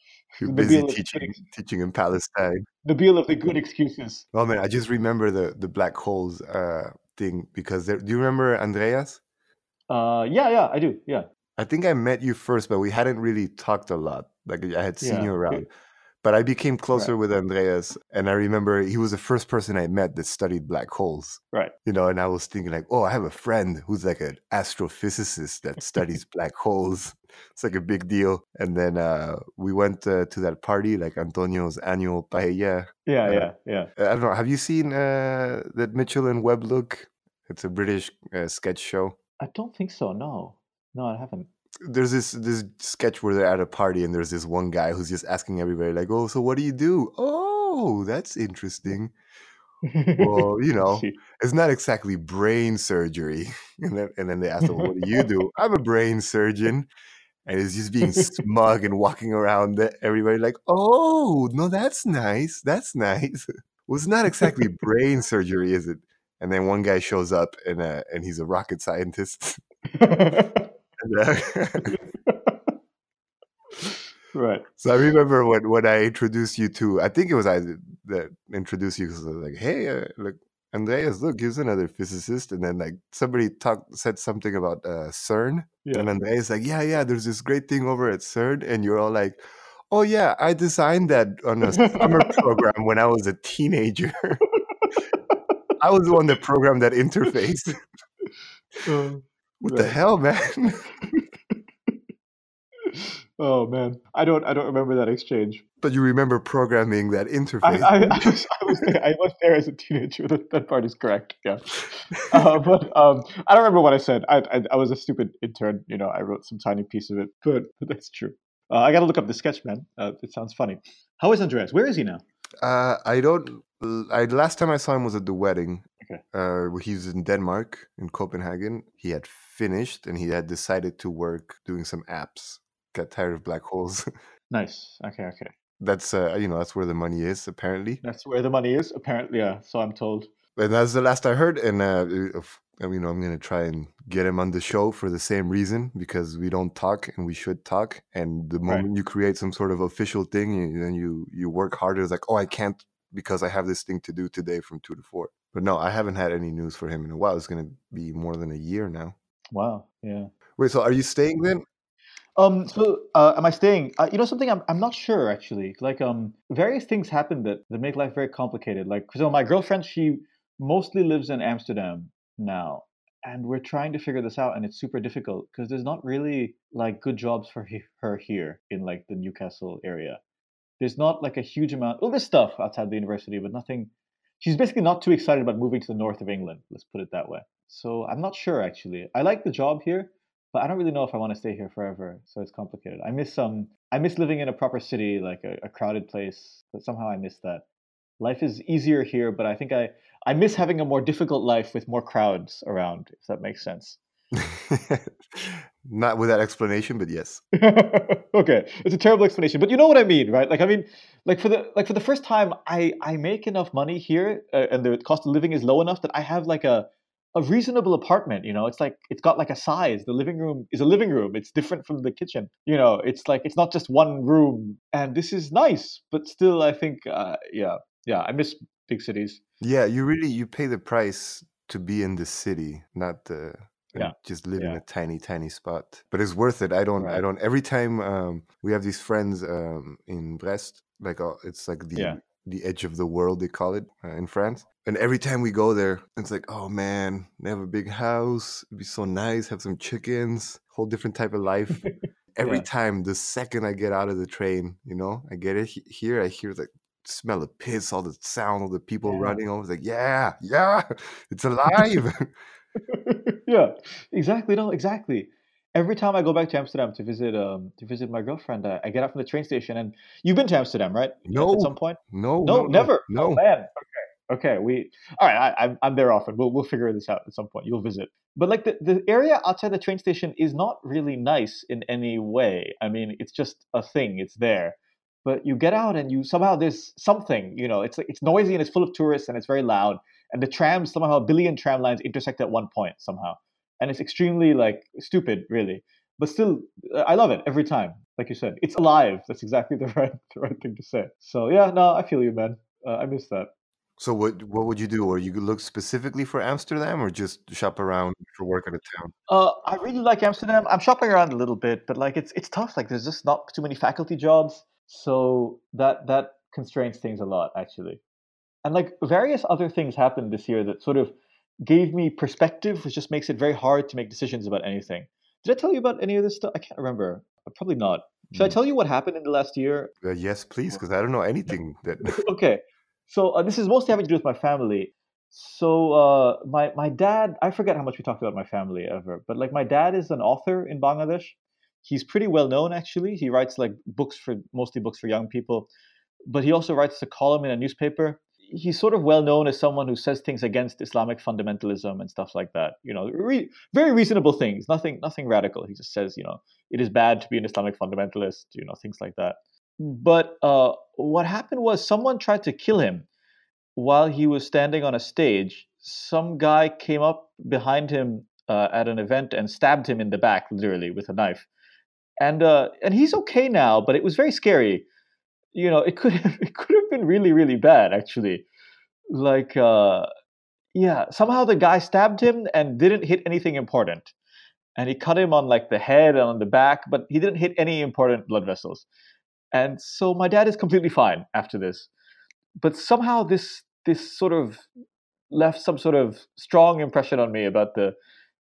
You're The busy teaching teaching in Palestine. the bill of the good excuses. Oh man, I just remember the the black holes uh thing because there, do you remember Andreas? Uh, yeah, yeah, I do. Yeah, I think I met you first, but we hadn't really talked a lot. Like I had seen Yeah, you around. But I became closer with Andreas, and I remember he was the first person I met that studied black holes. right. You know, and I was thinking like, oh, I have a friend who's like an astrophysicist that studies <laughs> black holes. It's like a big deal. And then uh, we went uh, to that party, like Antonio's annual paella. Yeah, Uh, yeah, yeah. I don't know. Have you seen uh, that Mitchell and Webb look? It's a British uh, sketch show. I don't think so. No, no, I haven't. There's this this sketch where they're at a party and there's this one guy who's just asking everybody like oh so what do you do? Oh that's interesting. Well <laughs> you know it's not exactly brain surgery. <laughs> And then, and then they ask him what do you do? <laughs> I'm a brain surgeon. And he's just being smug and walking around everybody like oh no that's nice. That's nice. Well it's not exactly brain surgery is it? And then one guy shows up and uh, and he's a rocket scientist <laughs> right. So I remember when, when I introduced you to, I think it was I that introduced you because I was like, hey, uh, look, Andreas, look, he's another physicist. And then like somebody talked, said something about uh, CERN. Yeah. And Andreas like, yeah, yeah, there's this great thing over at CERN. And you're all like, oh yeah, I designed that on a summer <laughs> program when I was a teenager. <laughs> I was the one that programmed that interface. Uh, What the hell, man? <laughs> oh man, I don't. I don't remember that exchange. but you remember programming that interface. I, <laughs> I, was, I was there. I was there as a teenager. That, that part is correct. Yeah. Uh, <laughs> but um, I don't remember what I said. I, I I was a stupid intern. You know, I wrote some tiny piece of it, but, but that's true. Uh, I got to look up the sketch, man. Uh, it sounds funny. How is Andreas? Where is he now? Uh, I don't. I last time I saw him was at the wedding. Okay. Uh, he was in Denmark, in Copenhagen. He had finished, and he had decided to work doing some apps. Got tired of black holes. <laughs> Nice. Okay. Okay. that's uh, you know, that's where the money is apparently. That's where the money is. Apparently, yeah. So I'm told. And that's the last I heard. And uh, if, I mean, I'm gonna try and get him on the show for the same reason because we don't talk and we should talk. And the Right. moment you create some sort of official thing, you, then you you work harder. It's like, oh, I can't because I have this thing to do today from two to four. But no, I haven't had any news for him in a while. It's gonna be more than a year now. Wow. Yeah. Wait, so are you staying then? Um. So, uh, am I staying? Uh, you know, something I'm I'm not sure actually. Like, um, various things happen that that make life very complicated. Like, so my girlfriend, she mostly lives in Amsterdam now, and we're trying to figure this out, and it's super difficult because there's not really like good jobs for he- her here in like the Newcastle area. There's not like a huge amount. Well, there's stuff outside the university, but nothing. She's basically not too excited about moving to the north of England. Let's put it that way. So I'm not sure actually. I like the job here, but I don't really know if I want to stay here forever. So it's complicated. I miss um I miss living in a proper city, like a, a crowded place, but somehow I miss that. Life is easier here, but I think I I miss having a more difficult life with more crowds around, if that makes sense. <laughs> Not with that explanation, but yes. <laughs> okay, it's a terrible explanation, but you know what I mean, right? Like I mean, like for the like for the first time, I I make enough money here, uh, and the cost of living is low enough that I have like a a reasonable apartment. You know, it's like it's got like a size. The living room is a living room. It's different from the kitchen. You know, it's like it's not just one room, and this is nice, but still, I think, uh, yeah, yeah, I miss big cities. Yeah, you really you pay the price to be in the city, not the and Yeah, just live in a tiny tiny spot. But it's worth it. I don't I don't every time um we have these friends um in Brest, like uh, it's like the Yeah. the edge of the world they call it uh, in France. And every time we go there, it's like, oh man, they have a big house. It'd be so nice. Have some chickens. Whole different type of life. <laughs> Every Yeah. time, the second I get out of the train, you know, I get it he- here. I hear like smell of piss, all the sound, all the people Yeah. running. I was like, yeah, yeah, <laughs> it's alive. <laughs> <laughs> yeah, exactly. No, exactly. Every time I go back to Amsterdam to visit um to visit my girlfriend, I, I get out from the train station, and you've been to Amsterdam, right? No, At some point? no, No, no, no, never. Oh no. man. Okay. Okay, we all right. I, I'm I'm there often. We'll we'll figure this out at some point. You'll visit, but like the the area outside the train station is not really nice in any way. I mean, it's just a thing. It's there, but you get out and you somehow there's something. You know, it's it's noisy and it's full of tourists and it's very loud. And the trams somehow a billion tram lines intersect at one point somehow, and it's extremely like stupid, really. But still, I love it every time. Like you said, it's alive. That's exactly <laughs> the right the right thing to say. So yeah, no, I feel you, man. Uh, I miss that. So what what would you do? Or you look specifically for Amsterdam, or just shop around for work at a town? Uh, I really like Amsterdam. I'm shopping around a little bit, but like it's it's tough. Like there's just not too many faculty jobs, so that that constrains things a lot actually. And like various other things happened this year that sort of gave me perspective, which just makes it very hard to make decisions about anything. Did I tell you about any of this stuff? I can't remember. Probably not. Should I Mm. tell you what happened in the last year? Uh, yes, please, because I don't know anything that. <laughs> okay. So uh, this is mostly having to do with my family. So uh, my my dad, I forget how much we talked about my family ever, but like my dad is an author in Bangladesh. He's pretty well known actually. He writes like books for mostly books for young people, but he also writes a column in a newspaper. He's sort of well known as someone who says things against Islamic fundamentalism and stuff like that. You know, re- very reasonable things, nothing nothing radical. He just says, you know, it is bad to be an Islamic fundamentalist, you know, things like that. But uh, what happened was someone tried to kill him while he was standing on a stage. Some guy came up behind him uh, at an event and stabbed him in the back, literally with a knife. And uh, and he's okay now, but it was very scary. You know, it could have, <laughs> it could have been really really bad actually. Like uh, yeah, somehow the guy stabbed him and didn't hit anything important. And he cut him on like the head and on the back, but he didn't hit any important blood vessels. And so my dad is completely fine after this. But somehow this this sort of left some sort of strong impression on me about the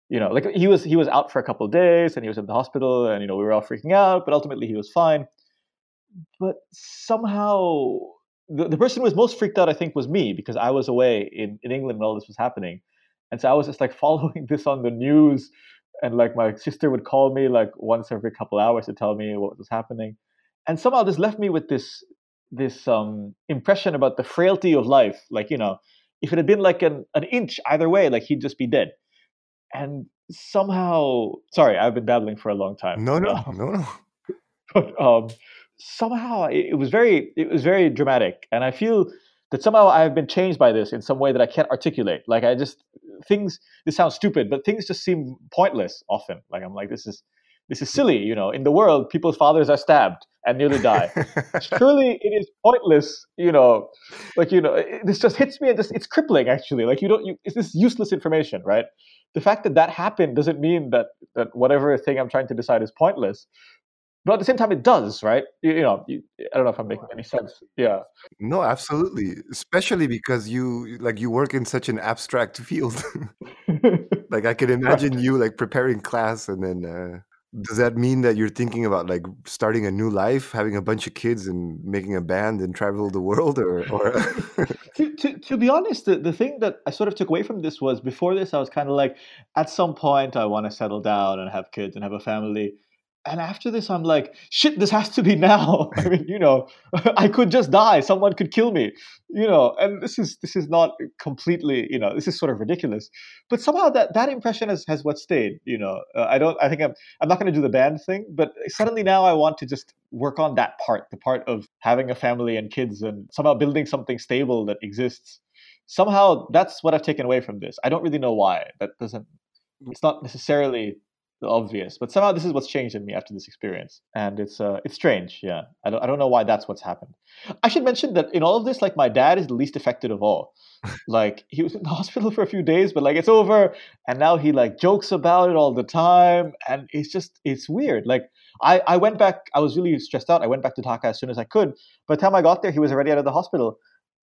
you know like he was he was out for a couple of days and he was in the hospital and you know we were all freaking out but ultimately he was fine but somehow the, the person who was most freaked out i think was me because i was away in, in england when all this was happening. And so i was just like <laughs> following this on the news and like my sister would call me like once every couple hours to tell me what was happening. And somehow this left me with this this um impression about the frailty of life. Like you know if it had been like an, an inch either way like he'd just be dead. And somehow sorry i've been babbling for a long time No, no, Um, no, no. <laughs> but um, somehow it, was very it was very dramatic and i feel that somehow i have been changed by this in some way that i can't articulate. Like i just things this sounds stupid but things just seem pointless often. Like i'm like this is this is silly you know? In the world people's fathers are stabbed and nearly die. <laughs> Surely it is pointless you know? Like you know it, this just hits me and just it's crippling actually. Like you don't you it's this useless information right? The fact that that happened doesn't mean that that whatever thing i'm trying to decide is pointless but at the same time it does right? You, you know you, i don't know if i'm making any sense. Yeah. No, absolutely. Especially because you like you work in such an abstract <laughs> field. like I can <laughs> imagine right you like preparing class and then uh, does that mean that you're thinking about like starting a new life, having a bunch of kids and making a band and travel the world or or <laughs> to, to, to be honest the, the thing that i sort of took away from this was before this i was kind of like at some point i want to settle down and have kids and have a family and after this i'm like shit this has to be now. <laughs> I mean you know <laughs> i could just die. Someone could kill me you know? And this is this is not completely you know this is sort of ridiculous. But somehow that that impression has has what stayed you know? Uh, i don't i think i'm i'm not going to do the band thing but suddenly now i want to just work on that part the part of having a family and kids and somehow building something stable that exists. Somehow that's what i've taken away from this. I don't really know why. That doesn't it's not necessarily obvious but somehow this is what's changed in me after this experience. And it's uh it's strange yeah. I don't, I don't know why that's what's happened. I should mention that in all of this like my dad is the least affected of all. <laughs> Like he was in the <laughs> hospital for a few days but like it's over. And now he like jokes about it all the time. And it's just it's weird. Like i i went back i was really stressed out. I went back to dhaka as soon as i could. By the time i got there he was already out of the hospital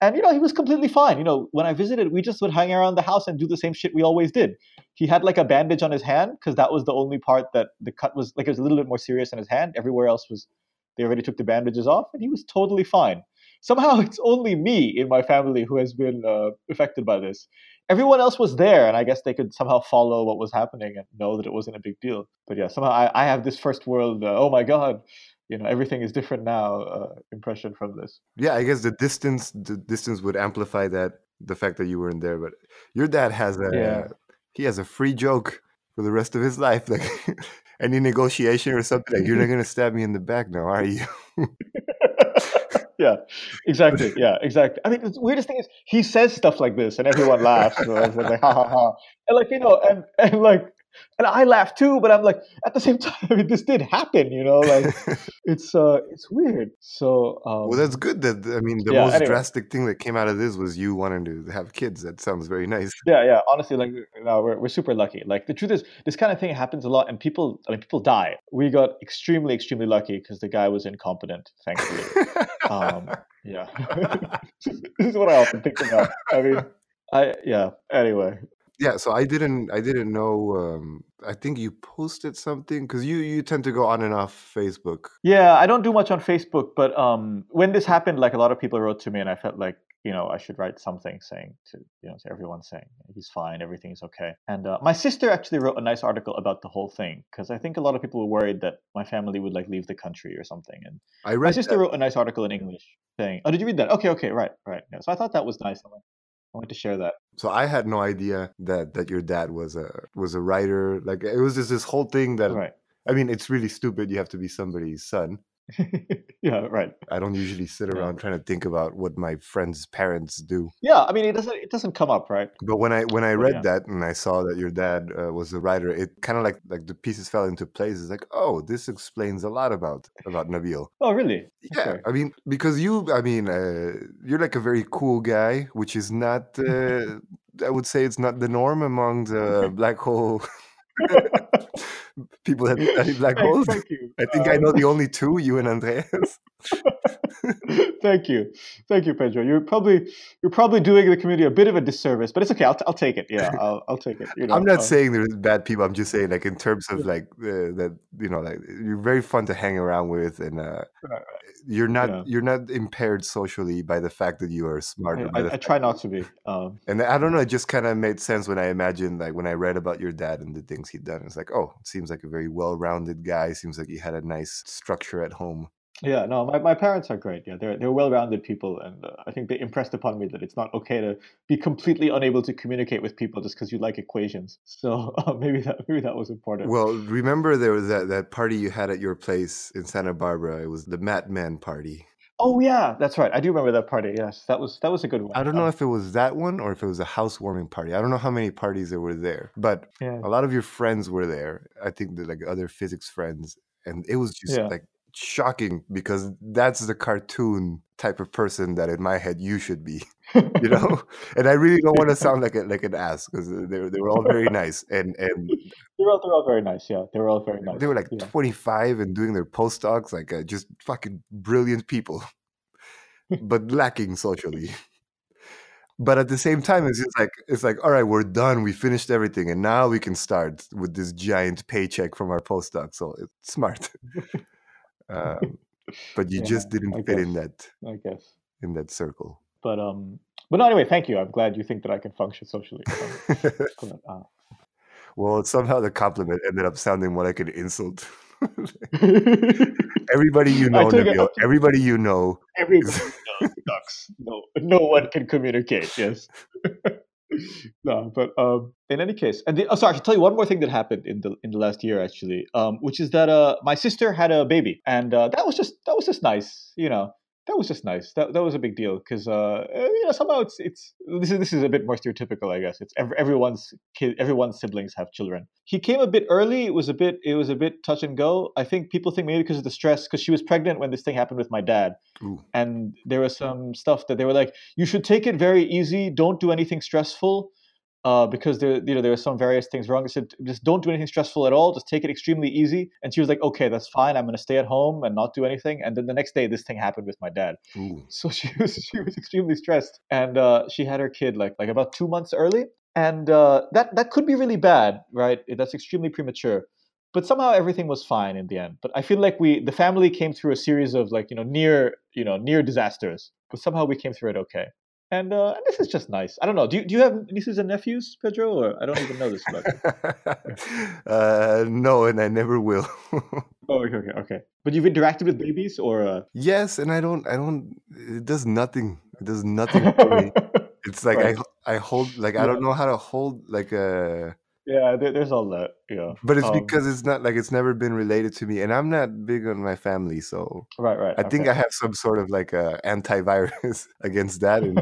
and you know he was completely fine. You know when i visited we just would hang around the house and do the same shit we always did. He had like a bandage on his hand because that was the only part that the cut was like it was a little bit more serious in his hand. Everywhere else was they already took the bandages off and he was totally fine. Somehow <laughs> it's only me in my family who has been uh, affected by this. Everyone else was there and i guess they could somehow follow what was happening and know that it wasn't a big deal. But yeah somehow i, I have this first world uh, oh my god you know everything is different now uh, impression from this yeah, I guess the distance the distance would amplify that the fact that you weren't there, but your dad has a Yeah. he has a free joke for the rest of his life. Like <laughs> any negotiation or something, like you're not gonna stab me in the back now, are you? <laughs> yeah, exactly. Yeah, exactly. I mean, the weirdest thing is he says stuff like this, and everyone laughs. So like ha ha ha, and like you know, and and like, and I laugh too. But I'm like, at the same <laughs> time, I mean, this did happen. You know, like <laughs> it's uh, it's weird. So um, well, that's good. That I mean, the Yeah, most anyway. drastic thing that came out of this was you wanting to have kids. That sounds very nice. <laughs> Yeah, yeah. Honestly, like no, we're we're super lucky. Like the truth is, this kind of thing happens a lot, and people, I mean, people die. We got extremely, extremely lucky because the guy was incompetent. Thankfully, um, yeah. this is what I often think about. I mean, I yeah. Anyway, yeah, so I didn't I didn't know. Um, I think you posted something because you you tend to go on and off Facebook. yeah. I don't do much on Facebook, but um, when this happened, like a lot of people wrote to me, and I felt like you know I should write something saying to you know to everyone saying he's fine, everything is okay. And uh, my sister actually wrote a nice article about the whole thing because I think a lot of people were worried that my family would like leave the country or something, and I My read sister that. wrote a nice article in English saying, "Oh, did you read that? Okay, okay, right, right." Yeah, so I thought that was nice. I wanted to share that. So I had no idea that that your dad was a was a writer. Like it was just this whole thing that Right. I mean, it's really stupid. You have to be somebody's son. <laughs> yeah, right. I don't usually sit Yeah. around trying to think about what my friends' parents do. Yeah, I mean, it doesn't it doesn't come up, right? But when I when I read yeah. that and I saw that your dad uh, was a writer, it kind of like like the pieces fell into place. It's like, oh, this explains a lot about about Nabil. Oh, really? Yeah, Okay. I mean, because you, I mean, uh, you're like a very cool guy, which is not. <laughs> Uh, I would say it's not the norm among the black hole <laughs> <laughs> people that study black holes. thank you. I think I Um, know the only two, you and Andreas. <laughs> thank you, thank you, Pedro. You're probably you're probably doing the community a bit of a disservice, but it's okay. I'll, t- I'll take it. Yeah, <laughs> I'll, I'll take it. You know, I'm not um, saying there's bad people. I'm just saying, like, in terms of like uh, that, you know, like you're very fun to hang around with, and uh, you're not Yeah. you're not impaired socially by the fact that you are smart. I, I try not to be. Um, And I don't know. It just kind of made sense when I imagined, like, when I read about your dad and the things he'd done. It's like, oh, it seems like a very well-rounded guy. Seems like he had a nice structure at home. Yeah, no, my, my parents are great. Yeah, they're they're well-rounded people, and uh, I think they impressed upon me that it's not okay to be completely unable to communicate with people just because you like equations. So <laughs> uh, maybe that maybe that was important. Well, remember there was that that party you had at your place in Santa Barbara. It was the Mad Men party. oh yeah, that's right. I do remember that party. Yes, that was that was a good one. I don't know Um, if it was that one or if it was a housewarming party. I don't know how many parties there were there, but yeah, a lot of your friends were there. I think the like other physics friends, and it was just yeah, like shocking because that's the cartoon type of person that in my head you should be, <laughs> you know. <laughs> and I really don't want to sound <laughs> like a, like an ass because they were- they were all very nice and and they were, all all very nice. Yeah, they were all very nice. they were like Yeah. 25 and doing their postdocs like uh, just fucking brilliant people, but lacking socially. But at the same time, it's just like it's like, all right, we're done. We finished everything, and now we can start with this giant paycheck from our postdoc. So it's smart. Um, but you Yeah, just didn't I fit in that I guess. in that circle. But um, but no, anyway, thank you. I'm glad you think that I can function socially. But, <laughs> uh, well, somehow the compliment ended up sounding more like an insult. <laughs> everybody you know, Nabil, everybody you know everybody is knows ducks. No, no one can communicate. Yes. <laughs> <laughs> no, but um, in any case, and the, oh, sorry, I should tell you one more thing that happened in the in the last year actually, um, which is that uh, my sister had a baby, and uh, that was just that was just nice, you know. That was just nice. That, that was a big deal because uh, eh, you know somehow it's it's this is this is a bit more stereotypical, I guess. It's every, everyone's kid, everyone's siblings have children. He came a bit early. It was a bit it was a bit touch and go. I think people think maybe because of the stress, because she was pregnant when this thing happened with my dad, Ooh. and there was some stuff that they were like, you should take it very easy. Don't do anything stressful, uh, because there, you know, there are some various things wrong. I said, just don't do anything stressful at all. Just take it extremely easy. And she was like, okay, that's fine. I'm going to stay at home and not do anything. And then the next day, this thing happened with my dad. Ooh. <laughs> So she was she was extremely stressed, and uh, she had her kid like like about two months early, and uh, that that could be really bad, right? That's extremely premature. But somehow everything was fine in the end. But I feel like we the family came through a series of like you know near you know near disasters, but somehow we came through it okay. And, uh, this is just nice. I don't know. Do you, do you have nieces and nephews, Pedro? Or I don't even know this about <laughs> uh, no, and I never will. <laughs> Oh, okay, okay, okay. But you've interacted with babies, or uh... yes, and I don't. I don't. It does nothing. It does nothing for me. <laughs> It's like Right. I I hold like I don't know how to hold like a Yeah, there, there's all that. Yeah. but it's Um, because it's not like it's never been related to me and I'm not big on my family, so right, right. I think. I have some sort of like a antivirus against that and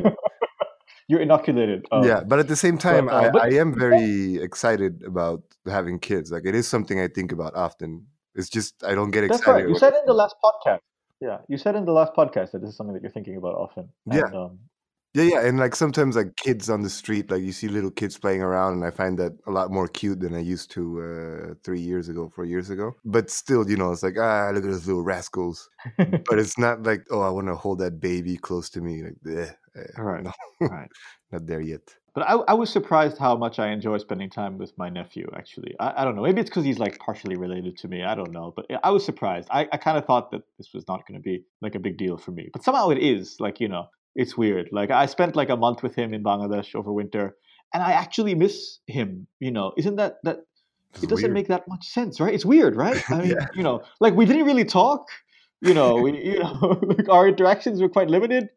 You're inoculated. Um, yeah, but at the same time uh, I, but- I am <laughs> very excited about having kids. Like it is something I think about often. It's just I don't get That's excited. right. You said in the last podcast. Yeah, you said in the last podcast that this is something that you're thinking about often. Yeah. Um, Yeah, yeah, and like sometimes like kids on the street, like you see little kids playing around, and I find that a lot more cute than I used to uh, three years ago, four years ago. But still, you know, it's like ah, look at those little rascals. but it's not like oh, I want to hold that baby close to me. Like, bleh, eh, Right. no, <laughs> right. not there yet. But I, I was surprised how much I enjoy spending time with my nephew. Actually, I, I don't know. Maybe it's because he's like partially related to me. I don't know. But I was surprised. I, I kind of thought that this was not going to be like a big deal for me. But somehow it is. Like you know, it's weird. Like I spent like a month with him in Bangladesh over winter, and I actually miss him. You know, isn't that that It's it doesn't weird. make that much sense, right? It's weird, right? I mean, <laughs> Yeah. you know, like we didn't really talk. You know, we you know, <laughs> like our interactions were quite limited.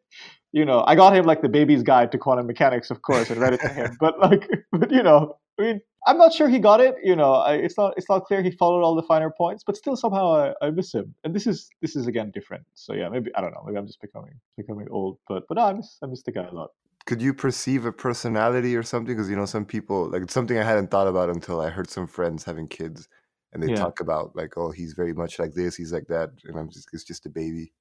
You know, I got him like the baby's guide to quantum mechanics, of course, and read it to him. But <laughs> like, but you know, I mean, I'm not sure he got it. You know, I, it's not it's not clear he followed all the finer points, but still somehow I, I miss him. And this is this is again different. So yeah, maybe I don't know. Maybe I'm just becoming becoming old. But but no, I miss I miss the guy a lot. Could you perceive a personality or something? Because you know, some people like it's something I hadn't thought about until I heard some friends having kids, and they Yeah. talk about like, oh, he's very much like this, he's like that, and I'm just it's just a baby.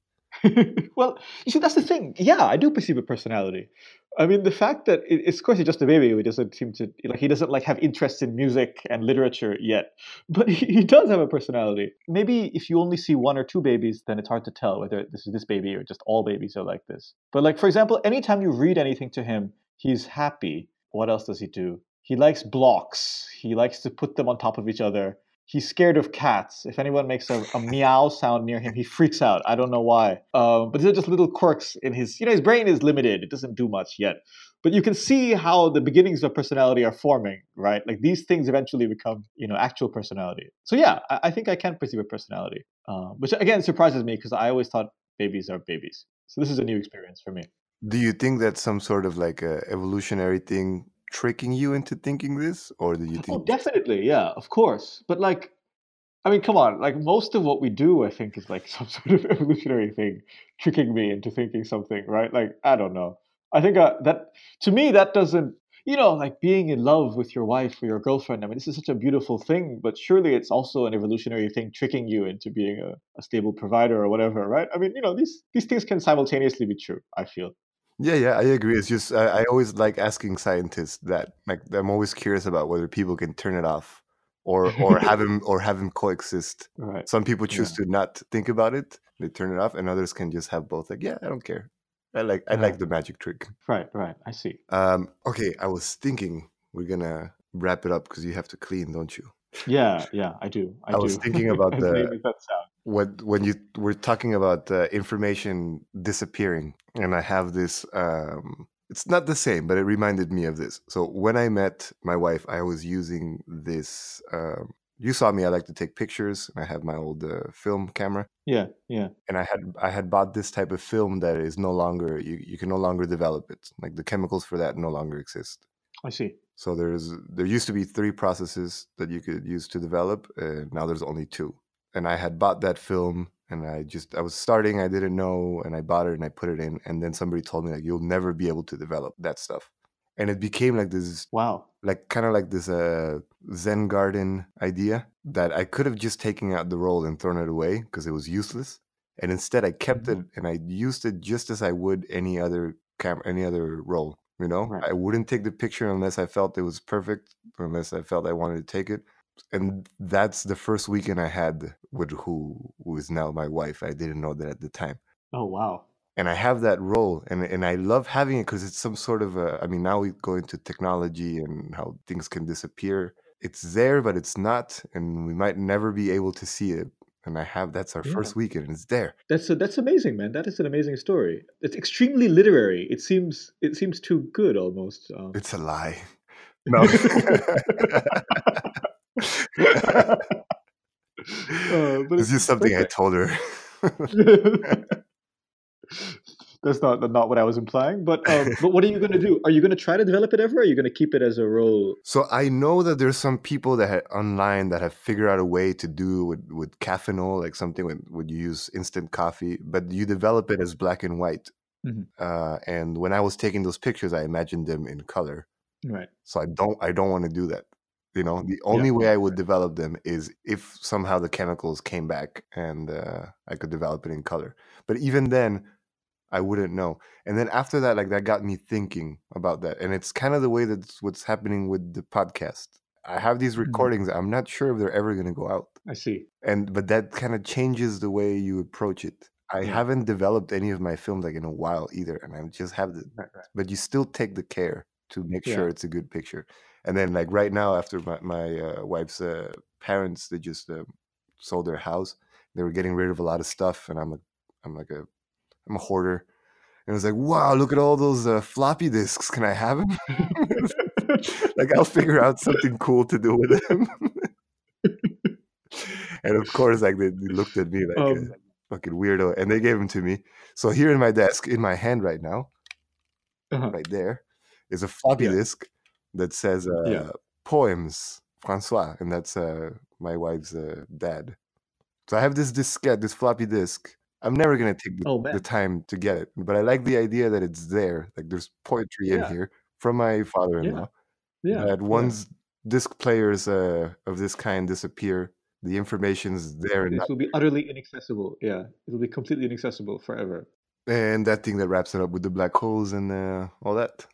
<laughs> well, you see, that's the thing. Yeah, I do perceive a personality. I mean, the fact that it, it's of course he's just a baby who doesn't seem to like he doesn't like have interest in music and literature yet, <laughs> but he, he does have a personality. Maybe if you only see one or two babies, then it's hard to tell whether this is this baby or just all babies are like this. But like for example, anytime you read anything to him, he's happy. What else does he do? He likes blocks. He likes to put them on top of each other. He's scared of cats. If anyone makes a, a meow sound near him, he freaks out. I don't know why. Um, but these are just little quirks in his. You know, his brain is limited. It doesn't do much yet. But you can see how the beginnings of personality are forming, right? Like these things eventually become, you know, actual personality. So yeah, I, I think I can perceive a personality, uh, which again surprises me because I always thought babies are babies. So this is a new experience for me. Do you think that's some sort of like a evolutionary thing tricking you into thinking this, or do you Oh, think? definitely, yeah, of course. But like, I mean, come on, like most of what we do, I think, is like <laughs> some sort of evolutionary thing tricking me into thinking something, right? Like, I don't know. I think uh, that to me that doesn't, you know, like being in love with your wife or your girlfriend. I mean, this is such a beautiful thing, but surely it's also an evolutionary thing tricking you into being a, a stable provider or whatever, right? I mean, you know, these these things can simultaneously be true. I feel. Yeah, yeah, I agree. It's just I, I always like asking scientists that. Like, I'm always curious about whether people can turn it off, or or have <laughs> him or have him coexist. Right. Some people choose to not think about it; they turn it off, and others can just have both. Like, yeah, I don't care. I like I like the magic trick. Right. Right. I see. Um, okay, I was thinking we're gonna wrap it up because you have to clean, don't you? Yeah. Yeah. I do. I, I was thinking <laughs> about the- lame as that sounds. when when you were talking about uh, information disappearing and i have this um it's not the same but it reminded me of this so when i met my wife i was using this um you saw me i like to take pictures and i have my old uh, film camera Yeah. Yeah. and i had i had bought this type of film that is no longer you, you can no longer develop it like the chemicals for that no longer exist I see. so there's there used to be three processes that you could use to develop, and now there's only two. And I had bought that film, and I just I was starting, I didn't know, and I bought it and I put it in, and then somebody told me like you'll never be able to develop that stuff, and it became like this Wow. like kind of like this uh Zen garden idea that I could have just taken out the roll and thrown it away because it was useless, and instead I kept it and I used it just as I would any other cam any other roll. You know, Right. I wouldn't take the picture unless I felt it was perfect, unless I felt I wanted to take it. And that's the first weekend I had with who who is now my wife. I didn't know that at the time Oh wow. and I have that role, and and I love having it because it's some sort of a. I mean, now we go into technology and how things can disappear. It's there, but it's not, and we might never be able to see it. And I have that's our Yeah. first weekend, and it's there. That's a, that's amazing, man. That is an amazing story. It's extremely literary. It seems it seems too good almost. Um, It's a lie. <laughs> No. <laughs> <laughs> Uh, but it's just something I told her. <laughs> that's not not what I was implying. But um, but what are you going to do? Are you going to try to develop it ever? Or are you going to keep it as a role? So I know that there's some people that ha- online that have figured out a way to do with with caffenol, like something when would you use instant coffee, but you develop it as black and white. Mhm. Uh, and when I was taking those pictures, I imagined them in color. Right. So I don't I don't want to do that. You know, the only way I would develop them is if somehow the chemicals came back and uh, I could develop it in color. But even then, I wouldn't know. And then after that, like that got me thinking about that. And it's kind of the way that's what's happening with the podcast. I have these Mhm. recordings. I'm not sure if they're ever going to go out. I see. And but that kind of changes the way you approach it. I Yeah. haven't developed any of my films like in a while either, and I just have the but you still take the care to make Yeah. sure it's a good picture. And then like right now, after my my uh, wife's uh, parents, they just uh, sold their house. They were getting rid of a lot of stuff, and I'm a I'm like a I'm a hoarder. And I was like, wow, look at all those uh, floppy disks. Can I have them? <laughs> like I'll figure out something cool to do with them. <laughs> and of course, like they, they looked at me <laughs> like a Um, fucking weirdo, and they gave them to me. So here in my desk, in my hand right now, uh-huh. right there, is a floppy Yeah. disk that says uh, Yeah. poems Francois, and that's uh, my wife's uh, dad. So I have this diskette, this floppy disk. I'm never gonna take the, Oh the time to get it, but I like the idea that it's there. Like there's poetry in here from my father-in-law. Yeah. That yeah. once disc players uh, of this kind disappear, the information's there, and This will be utterly inaccessible. Yeah. It'll be completely inaccessible forever. and that thing that wraps it up with the black holes and uh, all that.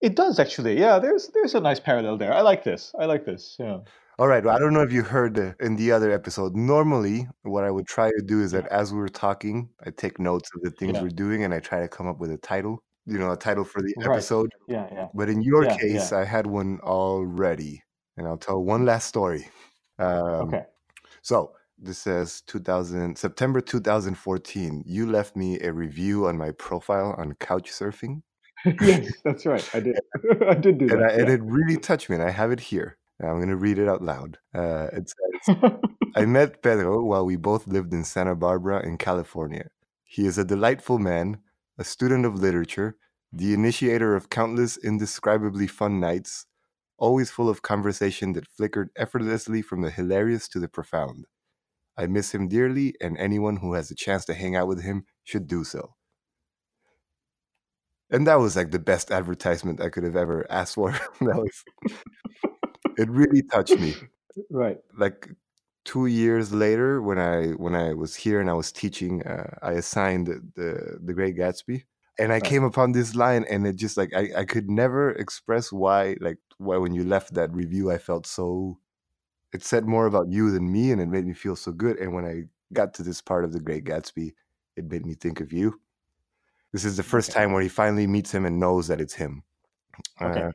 It does actually. Yeah. There's there's a nice parallel there. I like this. I like this. Yeah. All right. Well, I don't know if you heard in the other episode. Normally, what I would try to do is that as we were talking, I take notes of the things Yeah. we're doing and I try to come up with a title, you know, a title for the Right. episode. Yeah. Yeah. But in your Yeah, case, I had one already. And I'll tell one last story. Um, Okay. So this says 2000, September 2014. You left me a review on my profile on Couchsurfing. Yes, <laughs> that's right. I did. <laughs> I did do And, I, that. and it really touched me. And I have it here. I'm going to read it out loud. Uh, it says. I <laughs> met Pedro while we both lived in Santa Barbara in California. He is a delightful man, a student of literature, the initiator of countless indescribably fun nights, always full of conversation that flickered effortlessly from the hilarious to the profound. I miss him dearly, and anyone who has a chance to hang out with him should do so. And that was like the best advertisement I could have ever asked for. <laughs> that was, it really touched me <laughs> right. like two years later when i when i was here and i was teaching uh, i assigned the, the great gatsby and i Right. came upon this line and it just like I, I could never express why like why when you left that review i felt so it said more about you than me and it made me feel so good and when i got to this part of the great gatsby it made me think of you this is the first Okay. time where he finally meets him and knows that it's him Okay. uh,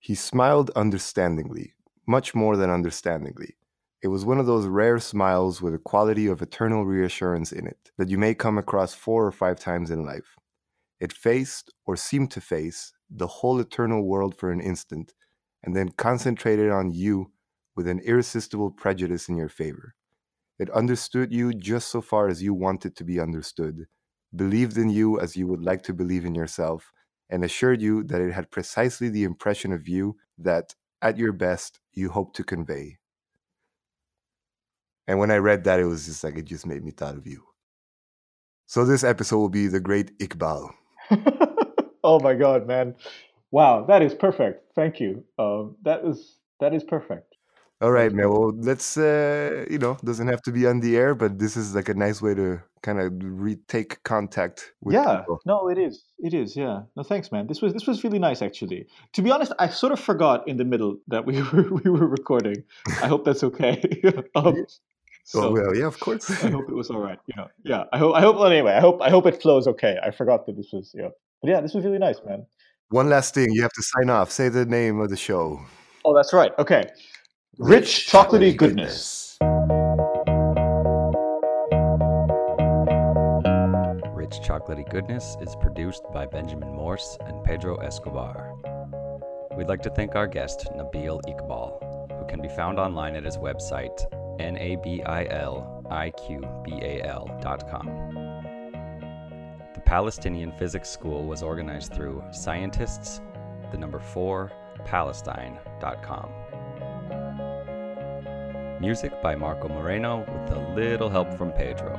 he smiled understandingly, much more than understandingly. It was one of those rare smiles with a quality of eternal reassurance in it that you may come across four or five times in life. It faced, or seemed to face, the whole eternal world for an instant, and then concentrated on you with an irresistible prejudice in your favor. It understood you just so far as you wanted to be understood, believed in you as you would like to believe in yourself, and assured you that it had precisely the impression of you that, at your best, you hope to convey. And when I read that, it was just like, it just made me thought of you. So this episode will be the great Iqbal. <laughs> oh my god, man! Wow, that is perfect. Thank you. Um, that is that is perfect. All right, man. Well, let's, uh, you know, doesn't have to be on the air, but this is like a nice way to kind of retake contact with yeah. people. No, it is. It is. Yeah. No, thanks, man. This was this was really nice, actually. To be honest, I sort of forgot in the middle that we <laughs> were we were recording. I hope that's okay. <laughs> um, Oh, so well, yeah, of course. I hope it was all right. You know. Yeah. I hope. I hope. Well, anyway, I hope. I hope it flows okay. I forgot that this was. You know. But yeah, this was really nice, man. One last thing. You have to sign off. Say the name of the show. Oh, that's right. Okay. Rich chocolatey goodness. Rich Chocolatey Goodness is produced by Benjamin Morse and Pedro Escobar. We'd like to thank our guest, Nabil Iqbal, who can be found online at his website, nabiliqbal.com. The Palestinian Physics School was organized through scientists, the number 4, palestine.com. Music by Marco Moreno with a little help from Pedro.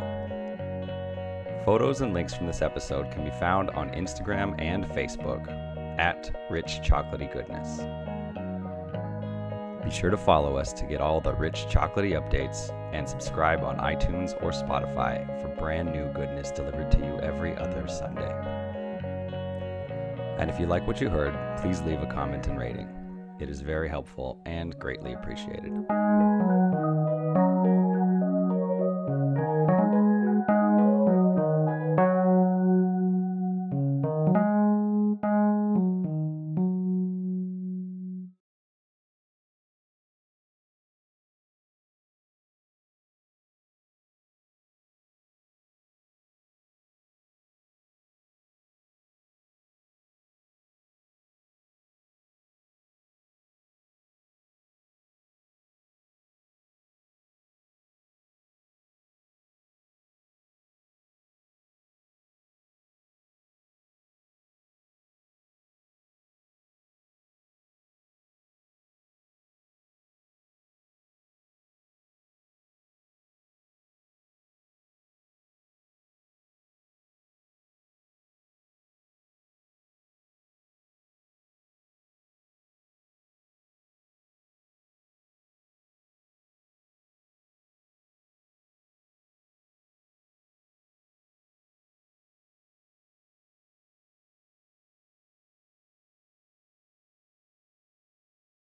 Photos and links from this episode can be found on Instagram and Facebook at Rich Chocolatey Goodness. Be sure to follow us to get all the rich chocolatey updates and subscribe on iTunes or Spotify for brand new goodness delivered to you every other Sunday. And if you like what you heard, please leave a comment and rating. It is very helpful and greatly appreciated.